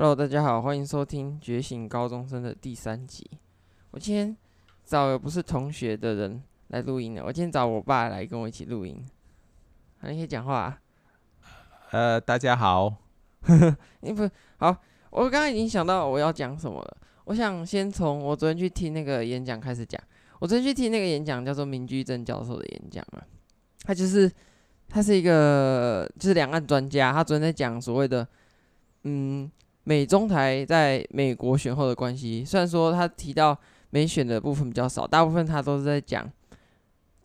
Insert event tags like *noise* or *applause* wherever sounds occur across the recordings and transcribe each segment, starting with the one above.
Hello，大家好，欢迎收听《觉醒高中生》的第三集。我今天找的不是同学的人来录音的，我今天找我爸来跟我一起录音。你可以讲话啊。呃，大家好。*laughs* 你不好，我刚刚已经想到我要讲什么了。我想先从我昨天去听那个演讲开始讲。我昨天去听那个演讲，叫做明居正教授的演讲啊。他就是他是一个就是两岸专家，他昨天在讲所谓的嗯。美中台在美国选后的关系，虽然说他提到美选的部分比较少，大部分他都是在讲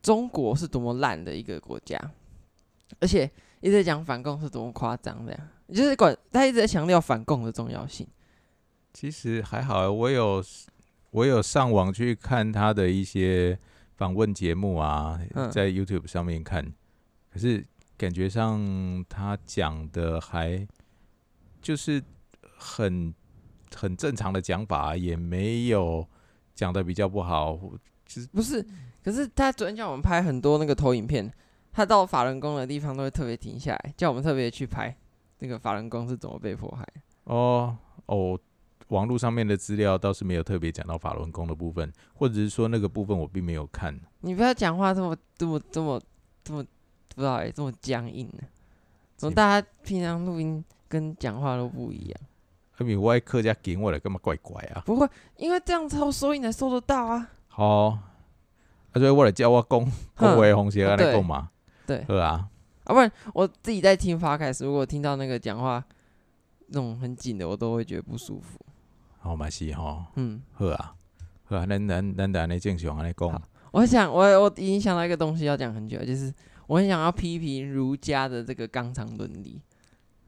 中国是多么烂的一个国家，而且一直在讲反共是多么夸张的，就是管他一直在强调反共的重要性。其实还好，我有我有上网去看他的一些访问节目啊，在 YouTube 上面看，可是感觉上他讲的还就是。很很正常的讲法，也没有讲的比较不好。其实不是，可是他昨天叫我们拍很多那个投影片，他到法轮功的地方都会特别停下来，叫我们特别去拍那个法轮功是怎么被迫害。哦哦，网络上面的资料倒是没有特别讲到法轮功的部分，或者是说那个部分我并没有看。你不要讲话这么这么这么这么不知道哎，这么僵硬呢？怎么大家平常录音跟讲话都不一样？因为我客家给我来干嘛怪怪啊？不会，因为这样子收音才收得到啊。好，啊，所以我来叫我讲讲话方式来讲嘛。对，是啊。啊，不然我自己在听 Podcast，如果听到那个讲话那种很紧的，我都会觉得不舒服。好嘛是哈。嗯，好啊，好啊，咱咱咱等下正常来讲。我想，我我已经想到一个东西要讲很久，就是我很想要批评儒家的这个纲常伦理。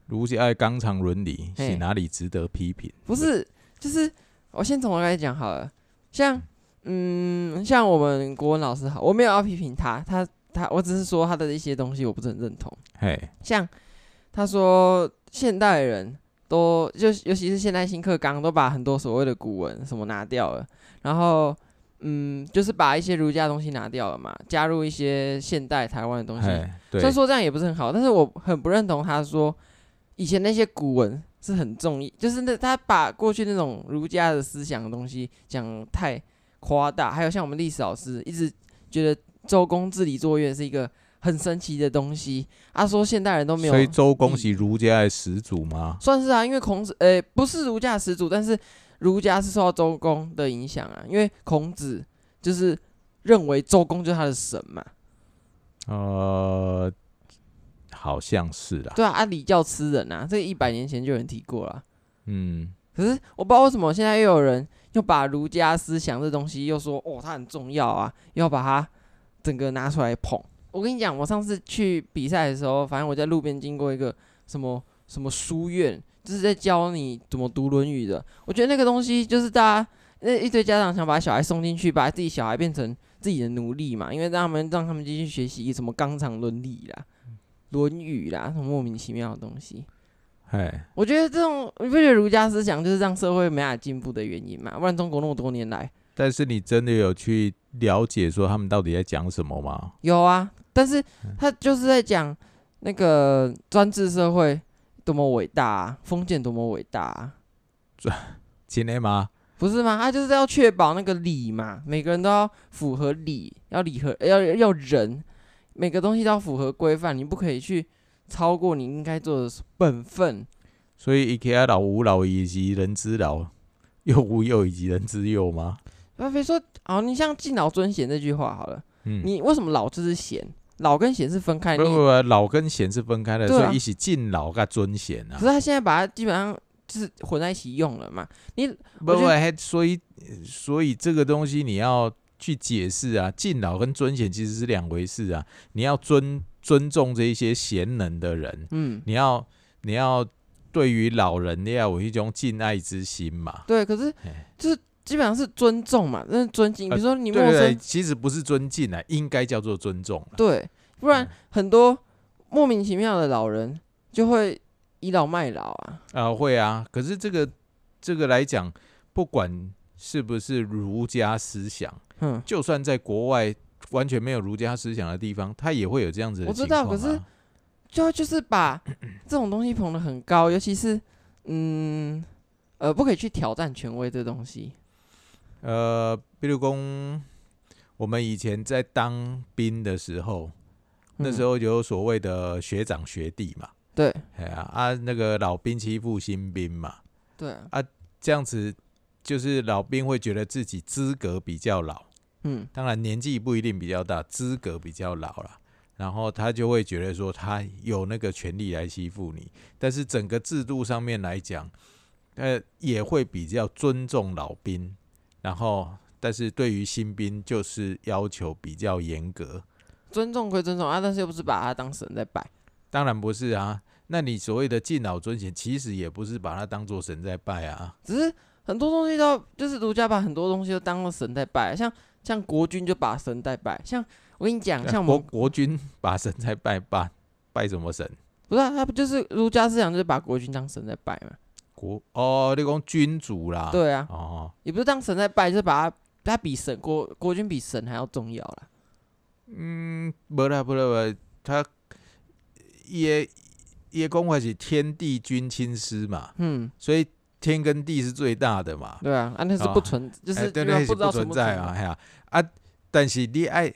儒家的纲常伦理是哪里值得批评？不是，就是我先从头开始讲好了。像，嗯，像我们国文老师好，我没有要批评他，他他，我只是说他的一些东西我不是很认同。嘿，像他说现代人都就尤其是现代新课纲都把很多所谓的古文什么拿掉了，然后嗯，就是把一些儒家的东西拿掉了嘛，加入一些现代台湾的东西。虽然说这样也不是很好，但是我很不认同他说。以前那些古文是很重要，就是那他把过去那种儒家的思想的东西讲太夸大，还有像我们历史老师一直觉得周公治理作乐是一个很神奇的东西。他说现代人都没有，所以周公是儒家的始祖吗？算是啊，因为孔子，呃、欸，不是儒家的始祖，但是儒家是受到周公的影响啊，因为孔子就是认为周公就是他的神嘛。呃。好像是啦，对啊，啊礼教吃人啊，这一百年前就有人提过了。嗯，可是我不知道为什么现在又有人又把儒家思想这东西又说哦，它很重要啊，要把它整个拿出来捧。我跟你讲，我上次去比赛的时候，反正我在路边经过一个什么什么书院，就是在教你怎么读《论语》的。我觉得那个东西就是大家那一堆家长想把小孩送进去，把自己小孩变成自己的奴隶嘛，因为让他们让他们继续学习什么纲常伦理啦。《论语》啦，什么莫名其妙的东西。哎，我觉得这种你不觉得儒家思想就是让社会没法进步的原因嘛？不然中国那么多年来，但是你真的有去了解说他们到底在讲什么吗？有啊，但是他就是在讲那个专制社会多么伟大啊，封建多么伟大啊，真的吗？不是吗？他就是要确保那个礼嘛，每个人都要符合礼，要礼和要要仁。每个东西都要符合规范，你不可以去超过你应该做的本分。所以，一个老吾老以及人之老，幼吾幼以及人之幼吗？那非说，哦，你像敬老尊贤这句话好了，嗯，你为什么老就是贤？老跟贤是分开的。不不不，老跟贤是分开的，啊、所以一起敬老跟尊贤啊。可是他现在把它基本上就是混在一起用了嘛？你不不，所以所以这个东西你要。去解释啊，敬老跟尊贤其实是两回事啊。你要尊尊重这一些贤能的人，嗯，你要你要对于老人你要有一种敬爱之心嘛。对，可是就是基本上是尊重嘛，那是尊敬。比如说你陌生，呃、对对对，其实不是尊敬啊，应该叫做尊重。对，不然很多莫名其妙的老人就会倚老卖老啊。啊、呃，会啊。可是这个这个来讲，不管是不是儒家思想。嗯，就算在国外完全没有儒家思想的地方，他也会有这样子的情况啊。我知道，可是就就是把 *clears throat* 这种东西捧得很高，尤其是嗯，呃，不可以去挑战权威这东西。呃，比如公，我们以前在当兵的时候，那时候有所谓的学长学弟嘛。对，哎呀啊，那个老兵欺负新兵嘛。对啊，这样子就是老兵会觉得自己资格比较老。嗯，当然年纪不一定比较大，资格比较老了。然后他就会觉得说他有那个权利来欺负你，但是整个制度上面来讲，呃，也会比较尊重老兵。然后，但是对于新兵就是要求比较严格。尊重归尊重啊，但是又不是把他当神在拜。当然不是啊，那你所谓的敬老尊贤，其实也不是把他当做神在拜啊。只是很多东西都就是儒家把很多东西都当做神在拜，像像国君就把神在拜，像。我跟你讲，像国国君把神在拜，拜拜什么神？不是啊，他不就是儒家思想，就是把国君当神在拜嘛？国哦，你讲君主啦？对啊，哦，也不是当神在拜，就是把他他比神国国君比神还要重要啦。嗯，不啦不啦不，他也也讲话是天地君亲师嘛。嗯，所以天跟地是最大的嘛。对啊，啊那是不存，哦、就是不知道不存在啊，呀啊，但是你爱。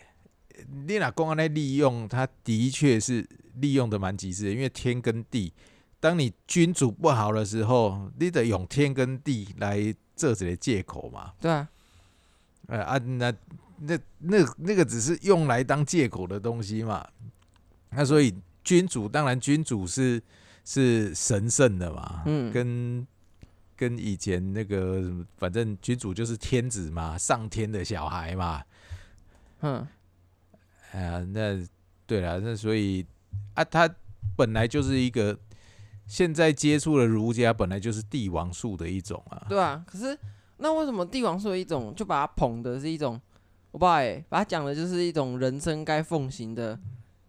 你哪公安来利用，他的确是利用的蛮极致的，因为天跟地，当你君主不好的时候，你得用天跟地来这些借口嘛。对啊，呃啊，那那那那个只是用来当借口的东西嘛。那所以君主当然君主是是神圣的嘛，嗯，跟跟以前那个反正君主就是天子嘛，上天的小孩嘛，嗯。哎呀，那对了，那所以啊，他本来就是一个现在接触的儒家，本来就是帝王术的一种啊。对啊，可是那为什么帝王术的一种就把它捧的是一种，我不知道哎，把它讲的就是一种人生该奉行的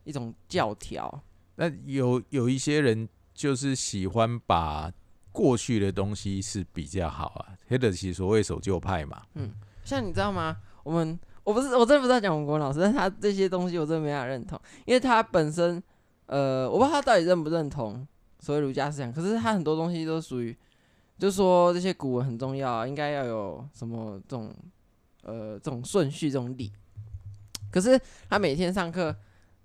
一种教条。那有有一些人就是喜欢把过去的东西是比较好啊，黑德其实所谓守旧派嘛。嗯，像你知道吗？我们。我不是，我真的不知道讲文国老师，但他这些东西我真的没法认同，因为他本身，呃，我不知道他到底认不认同所谓儒家思想，可是他很多东西都属于，就说这些古文很重要，应该要有什么这种，呃，这种顺序这种理，可是他每天上课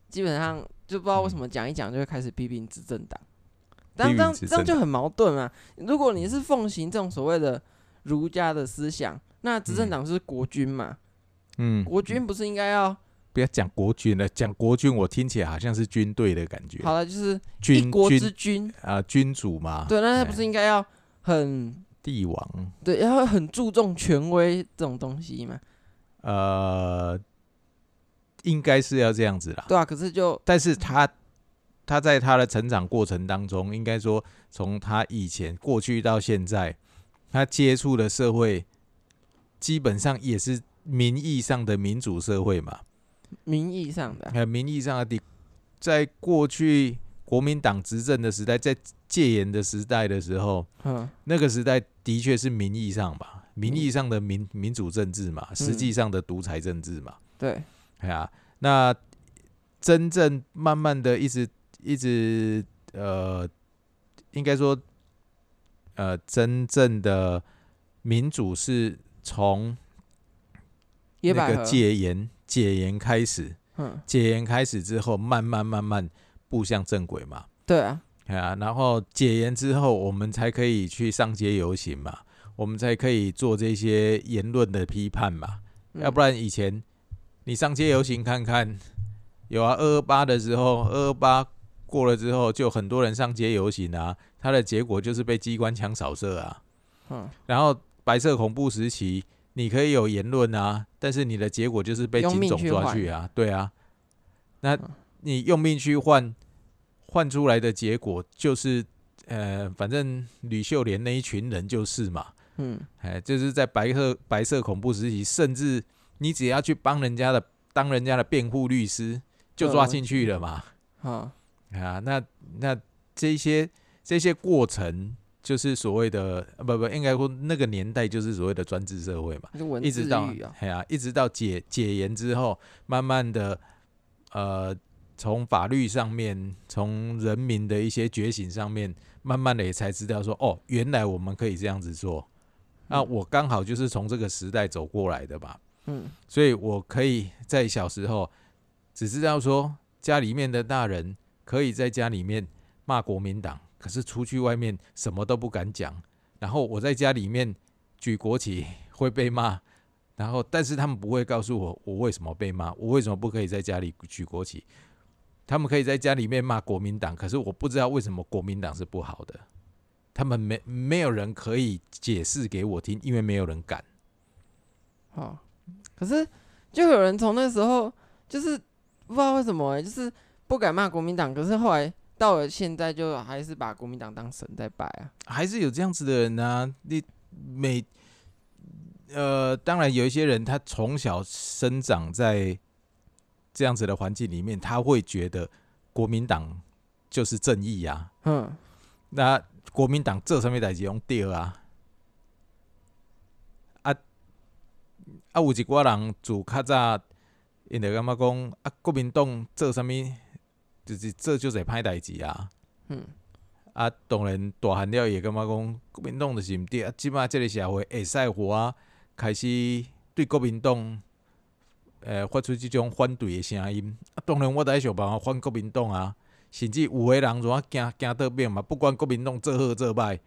基本上就不知道为什么讲一讲就会开始批评执政党，这样这样就很矛盾啊！如果你是奉行这种所谓的儒家的思想，那执政党是国君嘛？嗯，国君不是应该要不要讲国君了？讲国君，我听起来好像是军队的感觉。好了，就是一国之君啊，君主嘛。对，那他不是应该要很帝王？对，要很注重权威这种东西嘛？呃，应该是要这样子啦。对啊，可是就但是他他在他的成长过程当中，应该说从他以前过去到现在，他接触的社会基本上也是。名义上的民主社会嘛，名义上的，还有名义上的，在过去国民党执政的时代，在戒严的时代的时候，嗯，那个时代的确是名义上吧，名义上的民民主政治嘛，实际上的独裁政治嘛，对，哎呀，那真正慢慢的一直一直呃，应该说，呃，真正的民主是从。那个戒严，戒严开始，嗯，戒严开始之后，慢慢慢慢步向正轨嘛。对啊，啊，然后戒严之后，我们才可以去上街游行嘛，我们才可以做这些言论的批判嘛。嗯、要不然以前你上街游行看看，有啊，二二八的时候，二二八过了之后，就很多人上街游行啊，他的结果就是被机关枪扫射啊。嗯，然后白色恐怖时期。你可以有言论啊，但是你的结果就是被警总抓去啊，对啊，那你用命去换，换出来的结果就是，呃，反正吕秀莲那一群人就是嘛，嗯，哎，就是在白色白色恐怖时期，甚至你只要去帮人家的当人家的辩护律师，就抓进去了嘛，啊，啊，那那这些这些过程。就是所谓的不不，应该说那个年代就是所谓的专制社会嘛，一直到哎呀，一直到解解严之后，慢慢的呃，从法律上面，从人民的一些觉醒上面，慢慢的也才知道说，哦，原来我们可以这样子做。那我刚好就是从这个时代走过来的吧，嗯，所以我可以在小时候只知道说，家里面的大人可以在家里面骂国民党，可是出去外面什么都不敢讲。然后我在家里面举国旗会被骂，然后但是他们不会告诉我我为什么被骂，我为什么不可以在家里举国旗？他们可以在家里面骂国民党，可是我不知道为什么国民党是不好的。他们没没有人可以解释给我听，因为没有人敢。好，可是就有人从那时候就是不知道为什么、就是不敢骂国民党，可是后来到了现在，就还是把国民党当神在拜啊。还是有这样子的人呢、啊？你每呃，当然有一些人，他从小生长在这样子的环境里面，他会觉得国民党就是正义呀、啊。嗯，那。国民党做什么代志用对啊！啊啊，有一挂人自较早，因就感觉讲啊，国民党做什么，就是这就侪歹代志啊。嗯。啊，当然大汉了也感觉讲国民党就是毋对啊。即摆即个社会会使互我开始对国民党，诶、呃，发出即种反对的声音。啊，当然我得想办法反国民党啊。甚至有个人怎啊惊惊得病嘛？不管国民党做好做歹，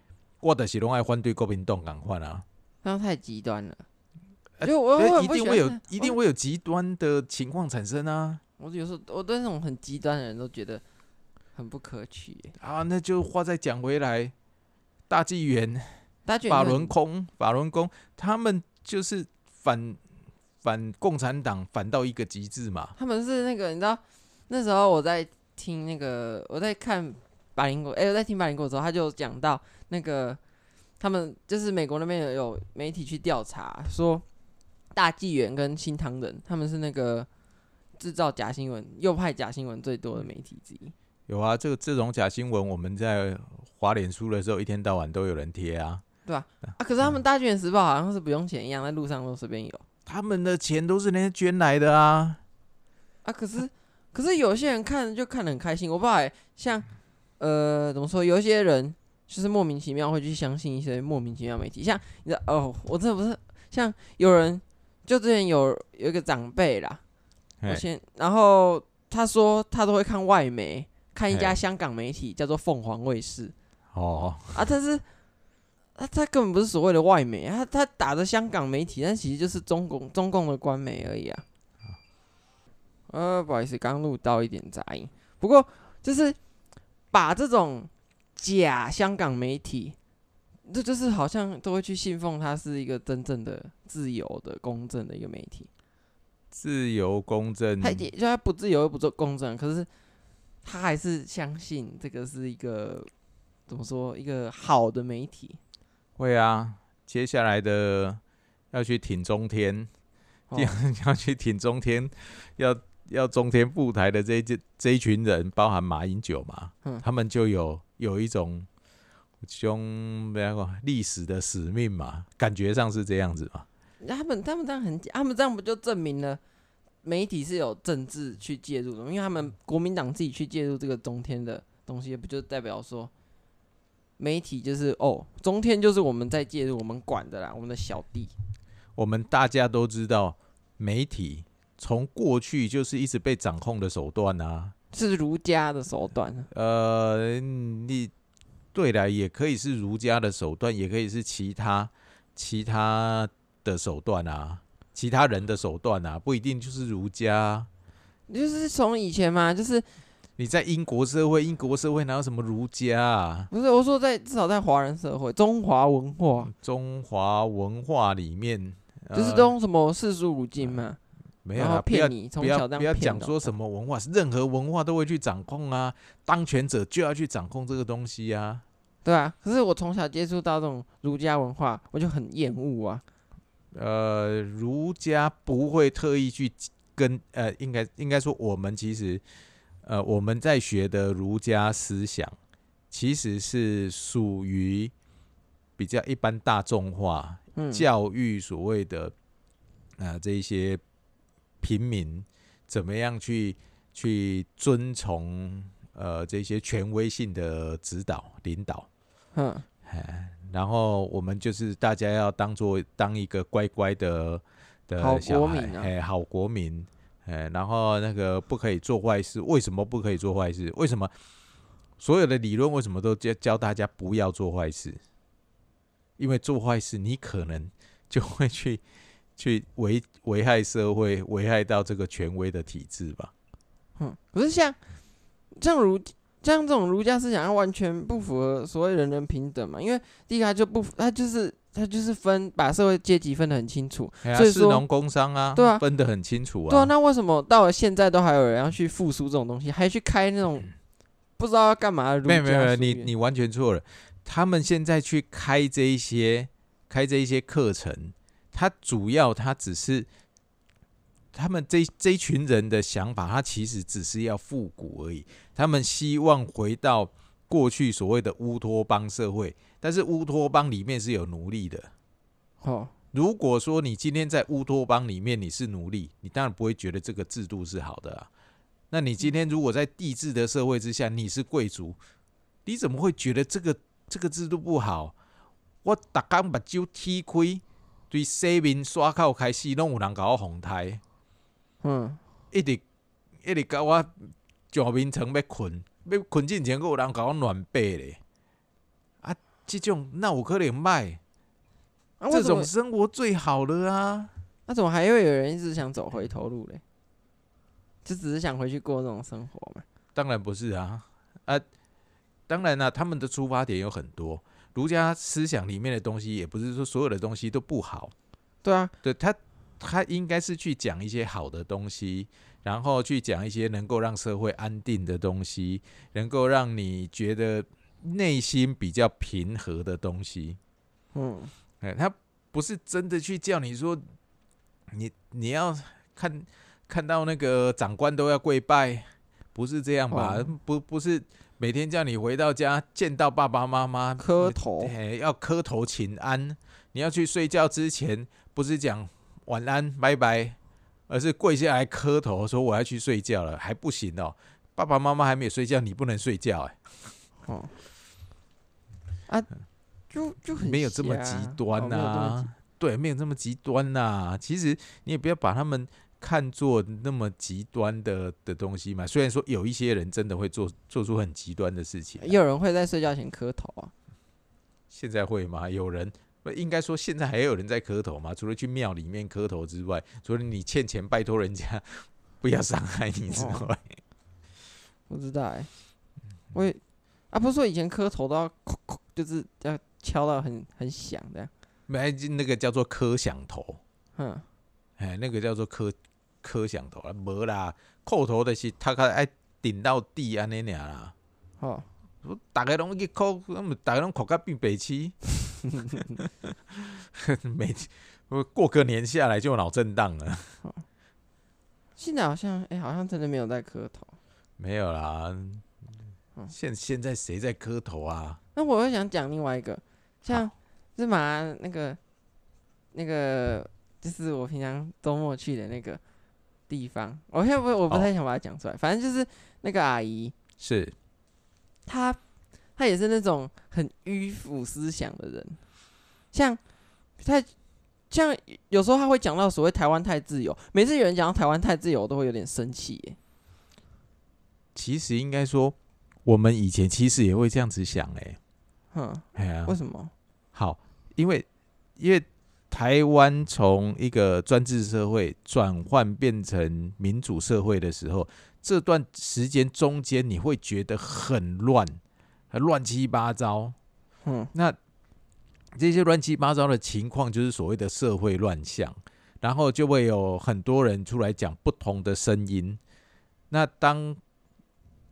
我就是拢爱反对国民党共款啊！那太极端了，欸、就我，我一定会有，一定会有极端的情况产生啊！我有时候我对那种很极端的人都觉得很不可取啊！那就话再讲回来，大纪元、大法轮功、法轮功，他们就是反反共产党，反到一个极致嘛！他们是那个，你知道那时候我在。听那个，我在看百灵果，哎、欸，我在听百灵果的时候，他就讲到那个，他们就是美国那边有媒体去调查，说大纪元跟新唐人他们是那个制造假新闻、右派假新闻最多的媒体之一。有啊，这个这种假新闻，我们在滑脸书的时候，一天到晚都有人贴啊，对吧、啊？啊，可是他们大纪元时报好像是不用钱一样，在路上都随便有。他们的钱都是那些捐来的啊，啊，可是。可是有些人看就看得很开心，我不知道、欸，像呃怎么说，有一些人就是莫名其妙会去相信一些莫名其妙媒体，像你知道哦，我这不是像有人就之前有有一个长辈啦，我先然后他说他都会看外媒，看一家香港媒体叫做凤凰卫视哦啊，但是他他根本不是所谓的外媒，他他打着香港媒体，但其实就是中共中共的官媒而已啊。呃，不好意思，刚录到一点杂音。不过，就是把这种假香港媒体，这就是好像都会去信奉它是一个真正的自由的、公正的一个媒体。自由公正，他就他不自由又不做公正，可是他还是相信这个是一个怎么说一个好的媒体。会啊，接下来的要去挺中天，要、哦、*laughs* 要去挺中天，要。要中天赴台的这一这这一群人，包含马英九嘛，嗯、他们就有有一种种那个历史的使命嘛，感觉上是这样子嘛。他们他们这样很，他们这样不就证明了媒体是有政治去介入的？因为他们国民党自己去介入这个中天的东西，不就代表说媒体就是哦，中天就是我们在介入，我们管的啦，我们的小弟。我们大家都知道媒体。从过去就是一直被掌控的手段啊，是儒家的手段。呃，你对了，也可以是儒家的手段，也可以是其他其他的手段啊，其他人的手段啊，不一定就是儒家。就是从以前嘛，就是你在英国社会，英国社会哪有什么儒家啊？不是，我说在至少在华人社会，中华文化，中华文化里面，就是都用什么四书五经嘛。没有啊，骗你，不要不要讲说什么文化，任何文化都会去掌控啊，当权者就要去掌控这个东西啊，对啊。可是我从小接触到这种儒家文化，我就很厌恶啊。呃，儒家不会特意去跟呃，应该应该说，我们其实呃，我们在学的儒家思想，其实是属于比较一般大众化、嗯、教育所谓的啊、呃、这一些。平民怎么样去去遵从呃这些权威性的指导领导，嗯，然后我们就是大家要当做当一个乖乖的的小孩，哎、啊，好国民，哎，然后那个不可以做坏事，为什么不可以做坏事？为什么所有的理论为什么都教教大家不要做坏事？因为做坏事，你可能就会去去危危害社会，危害到这个权威的体制吧。嗯，可是像像儒像这种儒家思想，它完全不符合所谓人人平等嘛？因为第一个他就不，它就是它就是分把社会阶级分得很清楚，啊、所以说农工商啊，对啊，分得很清楚啊。对啊，那为什么到了现在都还有人要去复苏这种东西，还去开那种不知道要干嘛的儒家？没有没有，你你完全错了。他们现在去开这一些开这一些课程，它主要它只是他们这这一群人的想法，他其实只是要复古而已。他们希望回到过去所谓的乌托邦社会，但是乌托邦里面是有奴隶的。哦，如果说你今天在乌托邦里面你是奴隶，你当然不会觉得这个制度是好的啊。那你今天如果在帝制的社会之下，你是贵族，你怎么会觉得这个？这个制度不好，我逐工目睭踢开，对西面刷口开始，拢有人甲我哄抬，嗯，一直一直甲我上眠床要困，要困之前，佫有人甲我暖被咧。啊，即种那有可能卖，啊，这种生活最好了啊。那怎么还会有人一直想走回头路嘞？就只是想回去过这种生活嘛？当然不是啊，啊。当然啦，他们的出发点有很多。儒家思想里面的东西，也不是说所有的东西都不好。对啊，对他，他应该是去讲一些好的东西，然后去讲一些能够让社会安定的东西，能够让你觉得内心比较平和的东西。嗯，哎，他不是真的去叫你说，你你要看看到那个长官都要跪拜，不是这样吧？哦、不，不是。每天叫你回到家见到爸爸妈妈磕头，哎要磕头请安。你要去睡觉之前，不是讲晚安拜拜，而是跪下来磕头说我要去睡觉了，还不行哦。爸爸妈妈还没有睡觉，你不能睡觉哎。哦，啊，就就很没有这么极端呐，对，没有这么极端呐。其实你也不要把他们。看作那么极端的的东西嘛？虽然说有一些人真的会做做出很极端的事情，有人会在睡觉前磕头啊？现在会吗？有人不应该说现在还有人在磕头吗？除了去庙里面磕头之外，除了你欠钱拜托人家不要伤害你之外，哦、*laughs* 不知道哎、欸。我也啊，不是说以前磕头都要叩叩，就是要敲到很很响的，没那个叫做磕响头，嗯，哎，那个叫做磕。磕响头啊，无啦，叩头的是他爱顶到地安尼尔啦。哦，大家拢去叩，那么大家拢叩到变白痴。*laughs* 每我过个年下来就脑震荡了。*laughs* 现在好像，哎、欸，好像真的没有在磕头。没有啦。现现在谁在磕头啊？那我又想讲另外一个，像日马那个那个，就是我平常周末去的那个。地方，我现在不，我不太想把它讲出来。反正就是那个阿姨，是，她，她也是那种很迂腐思想的人。像，他，像有时候他会讲到所谓台湾太自由，每次有人讲到台湾太自由，我都会有点生气耶。其实应该说，我们以前其实也会这样子想，哎，哼，哎呀，为什么？好，因为，因为。台湾从一个专制社会转换变成民主社会的时候，这段时间中间你会觉得很乱，很乱七八糟。嗯，那这些乱七八糟的情况就是所谓的社会乱象，然后就会有很多人出来讲不同的声音。那当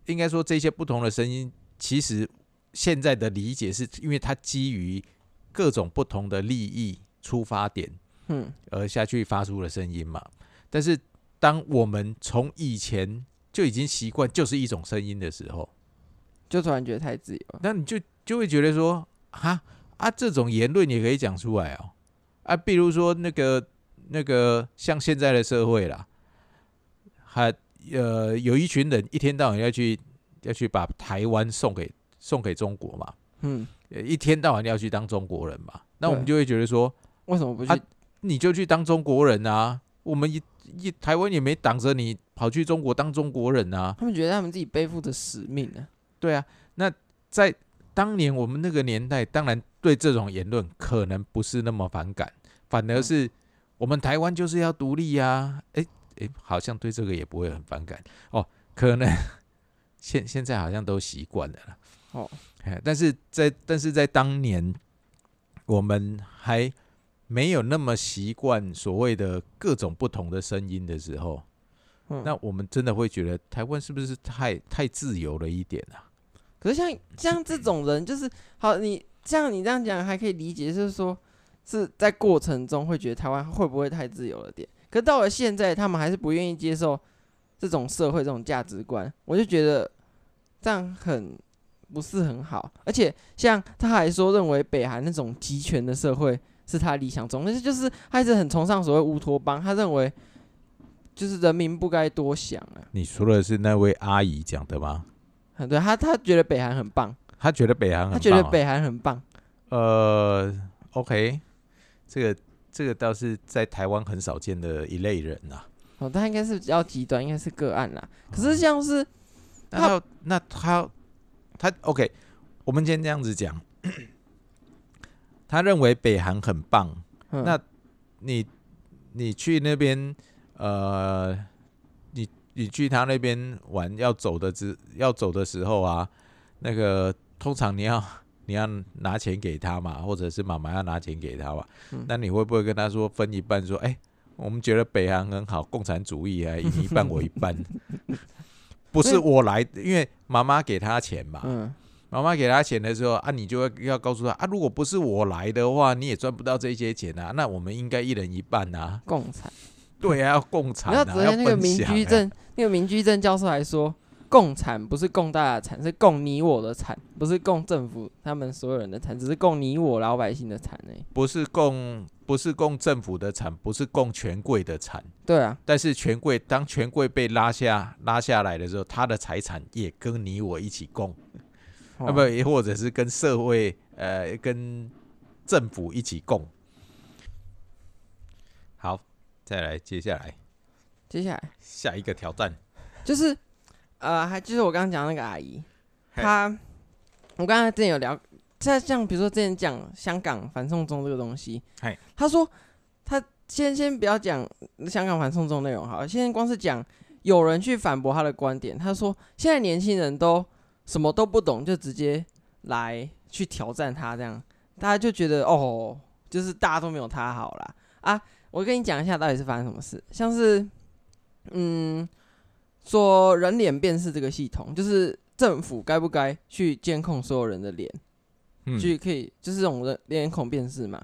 应该说这些不同的声音，其实现在的理解是因为它基于各种不同的利益。出发点，嗯，而下去发出的声音嘛。但是，当我们从以前就已经习惯就是一种声音的时候，就突然觉得太自由，那你就就会觉得说，哈啊，这种言论也可以讲出来哦。啊，比如说那个那个像现在的社会啦，还呃有一群人一天到晚要去要去把台湾送给送给中国嘛，嗯，一天到晚要去当中国人嘛，那我们就会觉得说，为什么不去？啊，你就去当中国人啊，我们一一台湾也没挡着你跑去中国当中国人啊，他们觉得他们自己背负着使命呢。对啊，那在当年我们那个年代，当然对这种言论可能不是那么反感，反而是我们台湾就是要独立啊，诶诶，好像对这个也不会很反感。哦，可能现现在好像都习惯了啦哦，但是在但是在当年我们还没有那么习惯所谓的各种不同的声音的时候，嗯，那我们真的会觉得台湾是不是太太自由了一点啊？可是像像这种人，就是好，你像你这样讲还可以理解，就是说是在过程中会觉得台湾会不会太自由了点？可到了现在，他们还是不愿意接受这种社会这种价值观，我就觉得这样很不是很好。而且像他还说，认为北韩那种集权的社会是他理想中，但是就是他一直很崇尚所谓乌托邦，他认为就是人民不该多想啊。你说的是那位阿姨讲的吗？很对他，他觉得北韩很棒。他觉得北韩很棒，他觉得北韩很棒。呃，OK，这个这个倒是在台湾很少见的一类人呐、啊。哦，他应该是比较极端，应该是个案啦。可是像是他，那他，那他，他 OK，我们今天这样子讲，他认为北韩很棒。嗯、那你你去那边，呃。你你去他那边玩，要走的之要走的时候啊，那个通常你要你要拿钱给他嘛，*laughs* 或者是妈妈要拿钱给他嘛，嗯、那你会不会跟他说分一半？说，哎、欸，我们觉得北韩很好，共产主义啊，你一半我一半，*laughs* 不是我来，因为妈妈给他钱嘛，妈妈给他钱的时候啊，你就会要告诉他啊，如果不是我来的话，你也赚不到这些钱啊，那我们应该一人一半啊，共产。*laughs* 对啊，要共产、啊。要昨天那个民居正，那个民居正教授还说，共产不是共大家的产，是共你我的产，不是共政府他们所有人的产，只是共你我老百姓的产呢。不是共，不是共政府的产，不是共权贵的产。对啊，但是权贵当权贵被拉下拉下来的时候，他的财产也跟你我一起共，那么也或者是跟社会呃跟政府一起共。好。再来，接下来，接下来下一个挑战就是，呃，还就是我刚刚讲那个阿姨，她，我刚才之前有聊，在像比如说之前讲香港反送中这个东西，她说，她先先不要讲香港反送中内容好，现在光是讲有人去反驳她的观点，她说现在年轻人都什么都不懂，就直接来去挑战她，这样大家就觉得哦，就是大家都没有他好啦。啊。我跟你讲一下到底是发生什么事，像是，嗯，说人脸辨识这个系统，就是政府该不该去监控所有人的脸，嗯，去可以就是这种人脸孔辨识嘛。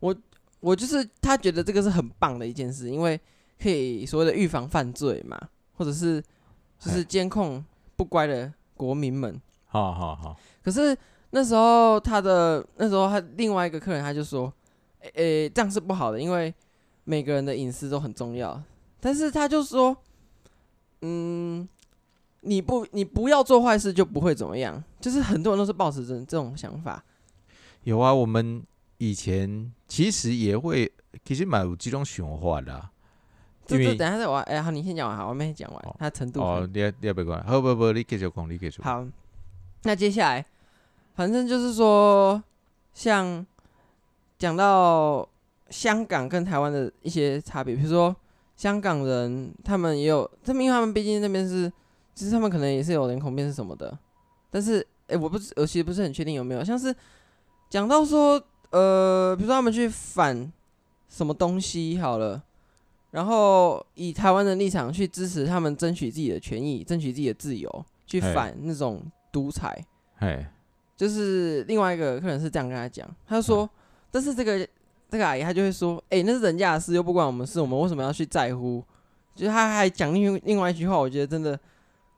我我就是他觉得这个是很棒的一件事，因为可以所谓的预防犯罪嘛，或者是就是监控不乖的国民们。好好好。可是那时候他的那时候他另外一个客人他就说，诶、欸，这样是不好的，因为。每个人的隐私都很重要，但是他就说，嗯，你不，你不要做坏事就不会怎么样，就是很多人都是抱持着这种想法。有啊，我们以前其实也会，其实蛮有这种想法的。就就等下再我，哎、欸，好，你先讲完，好，我没讲完。哦、他程度哦，你你别管，好不不，你继续讲，你继续。好，那接下来，反正就是说，像讲到。香港跟台湾的一些差别，比如说香港人，他们也有，他们因为他们毕竟那边是，其实他们可能也是有人口变是什么的，但是，诶、欸，我不是，我其实不是很确定有没有，像是讲到说，呃，比如说他们去反什么东西好了，然后以台湾的立场去支持他们争取自己的权益，争取自己的自由，去反那种独裁，嘿，就是另外一个客人是这样跟他讲，他说，但是这个。这个阿姨她就会说：“哎、欸，那是人家的事，又不关我们事，我们为什么要去在乎？”就是她还讲另另外一句话，我觉得真的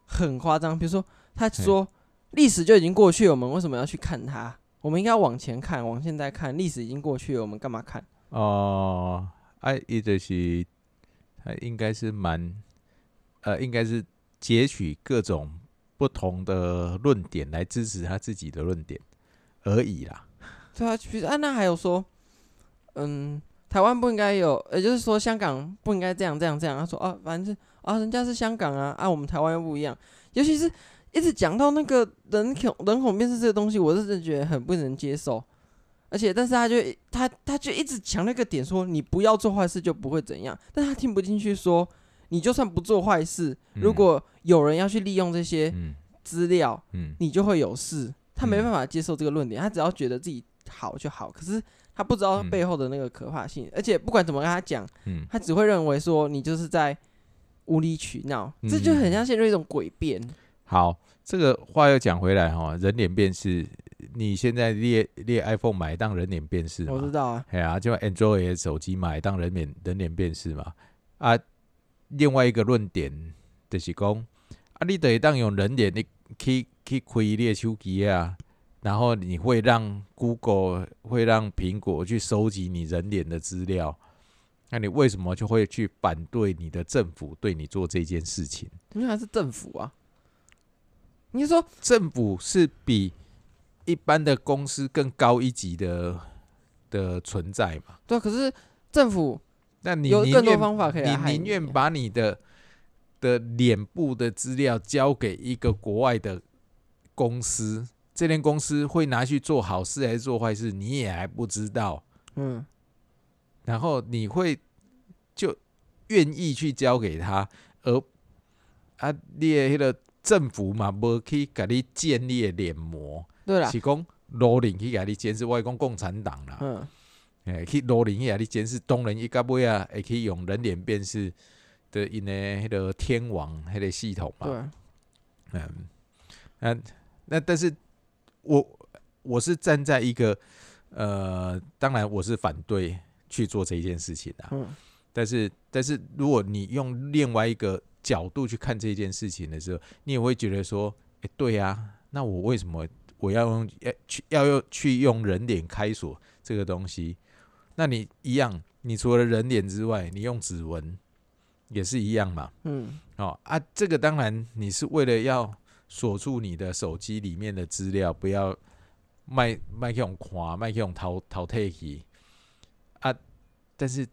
很夸张。比如说，她说：“历史就已经过去了，我们为什么要去看它？我们应该往前看，往现在看。历史已经过去了，我们干嘛看？”哦，哎，意思是，他应该是蛮，呃，应该是截取各种不同的论点来支持他自己的论点而已啦。对啊，其实安娜还有说，嗯，台湾不应该有，也就是说香港不应该这样这样这样。他说啊，反正啊，人家是香港啊，啊，我们台湾又不一样。尤其是一直讲到那个人口人口辨识这个东西，我是真的觉得很不能接受。而且，但是他就他他就一直强那个点，说你不要做坏事就不会怎样。但他听不进去，说你就算不做坏事，如果有人要去利用这些资料，你就会有事。他没办法接受这个论点，他只要觉得自己好就好。可是他不知道背后的那个可怕性。而且不管怎么跟他讲，他只会认为说你就是在无理取闹，这就很像陷入一种诡辩。好，这个话又讲回来哈，人脸辨识。你现在列列 iPhone 买当人脸辨识吗？我知道啊，哎呀，就 Android 手机买当人脸人脸辨识嘛。啊，另外一个论点就是讲，啊，你得当用人脸你去去开你的手机啊，然后你会让 Google 会让苹果去收集你人脸的资料，那你为什么就会去反对你的政府对你做这件事情？因为还是政府啊，你说政府是比。一般的公司更高一级的的存在嘛？对，可是政府那你有更多方法可以，你宁愿把你的的脸部的资料交给一个国外的公司，这间公司会拿去做好事还是做坏事，你也还不知道。嗯，然后你会就愿意去交给他，而啊，你的迄个政府嘛，无去给你建立脸膜。对啦，是讲罗林去给你监视，我讲共产党啦。嗯，诶，去罗林去给你监视，当然伊到尾啊，会去用人脸辨识的因为迄个天网迄个系统嘛。对。嗯，那那但是我我是站在一个呃，当然我是反对去做这件事情的。嗯。但是但是如果你用另外一个角度去看这件事情的时候，你也会觉得说，诶，对呀，那我为什么？我要用要去要用去用人脸开锁这个东西，那你一样，你除了人脸之外，你用指纹也是一样嘛？嗯，哦啊，这个当然你是为了要锁住你的手机里面的资料，不要卖卖去用夸，卖去用淘淘汰去啊。但是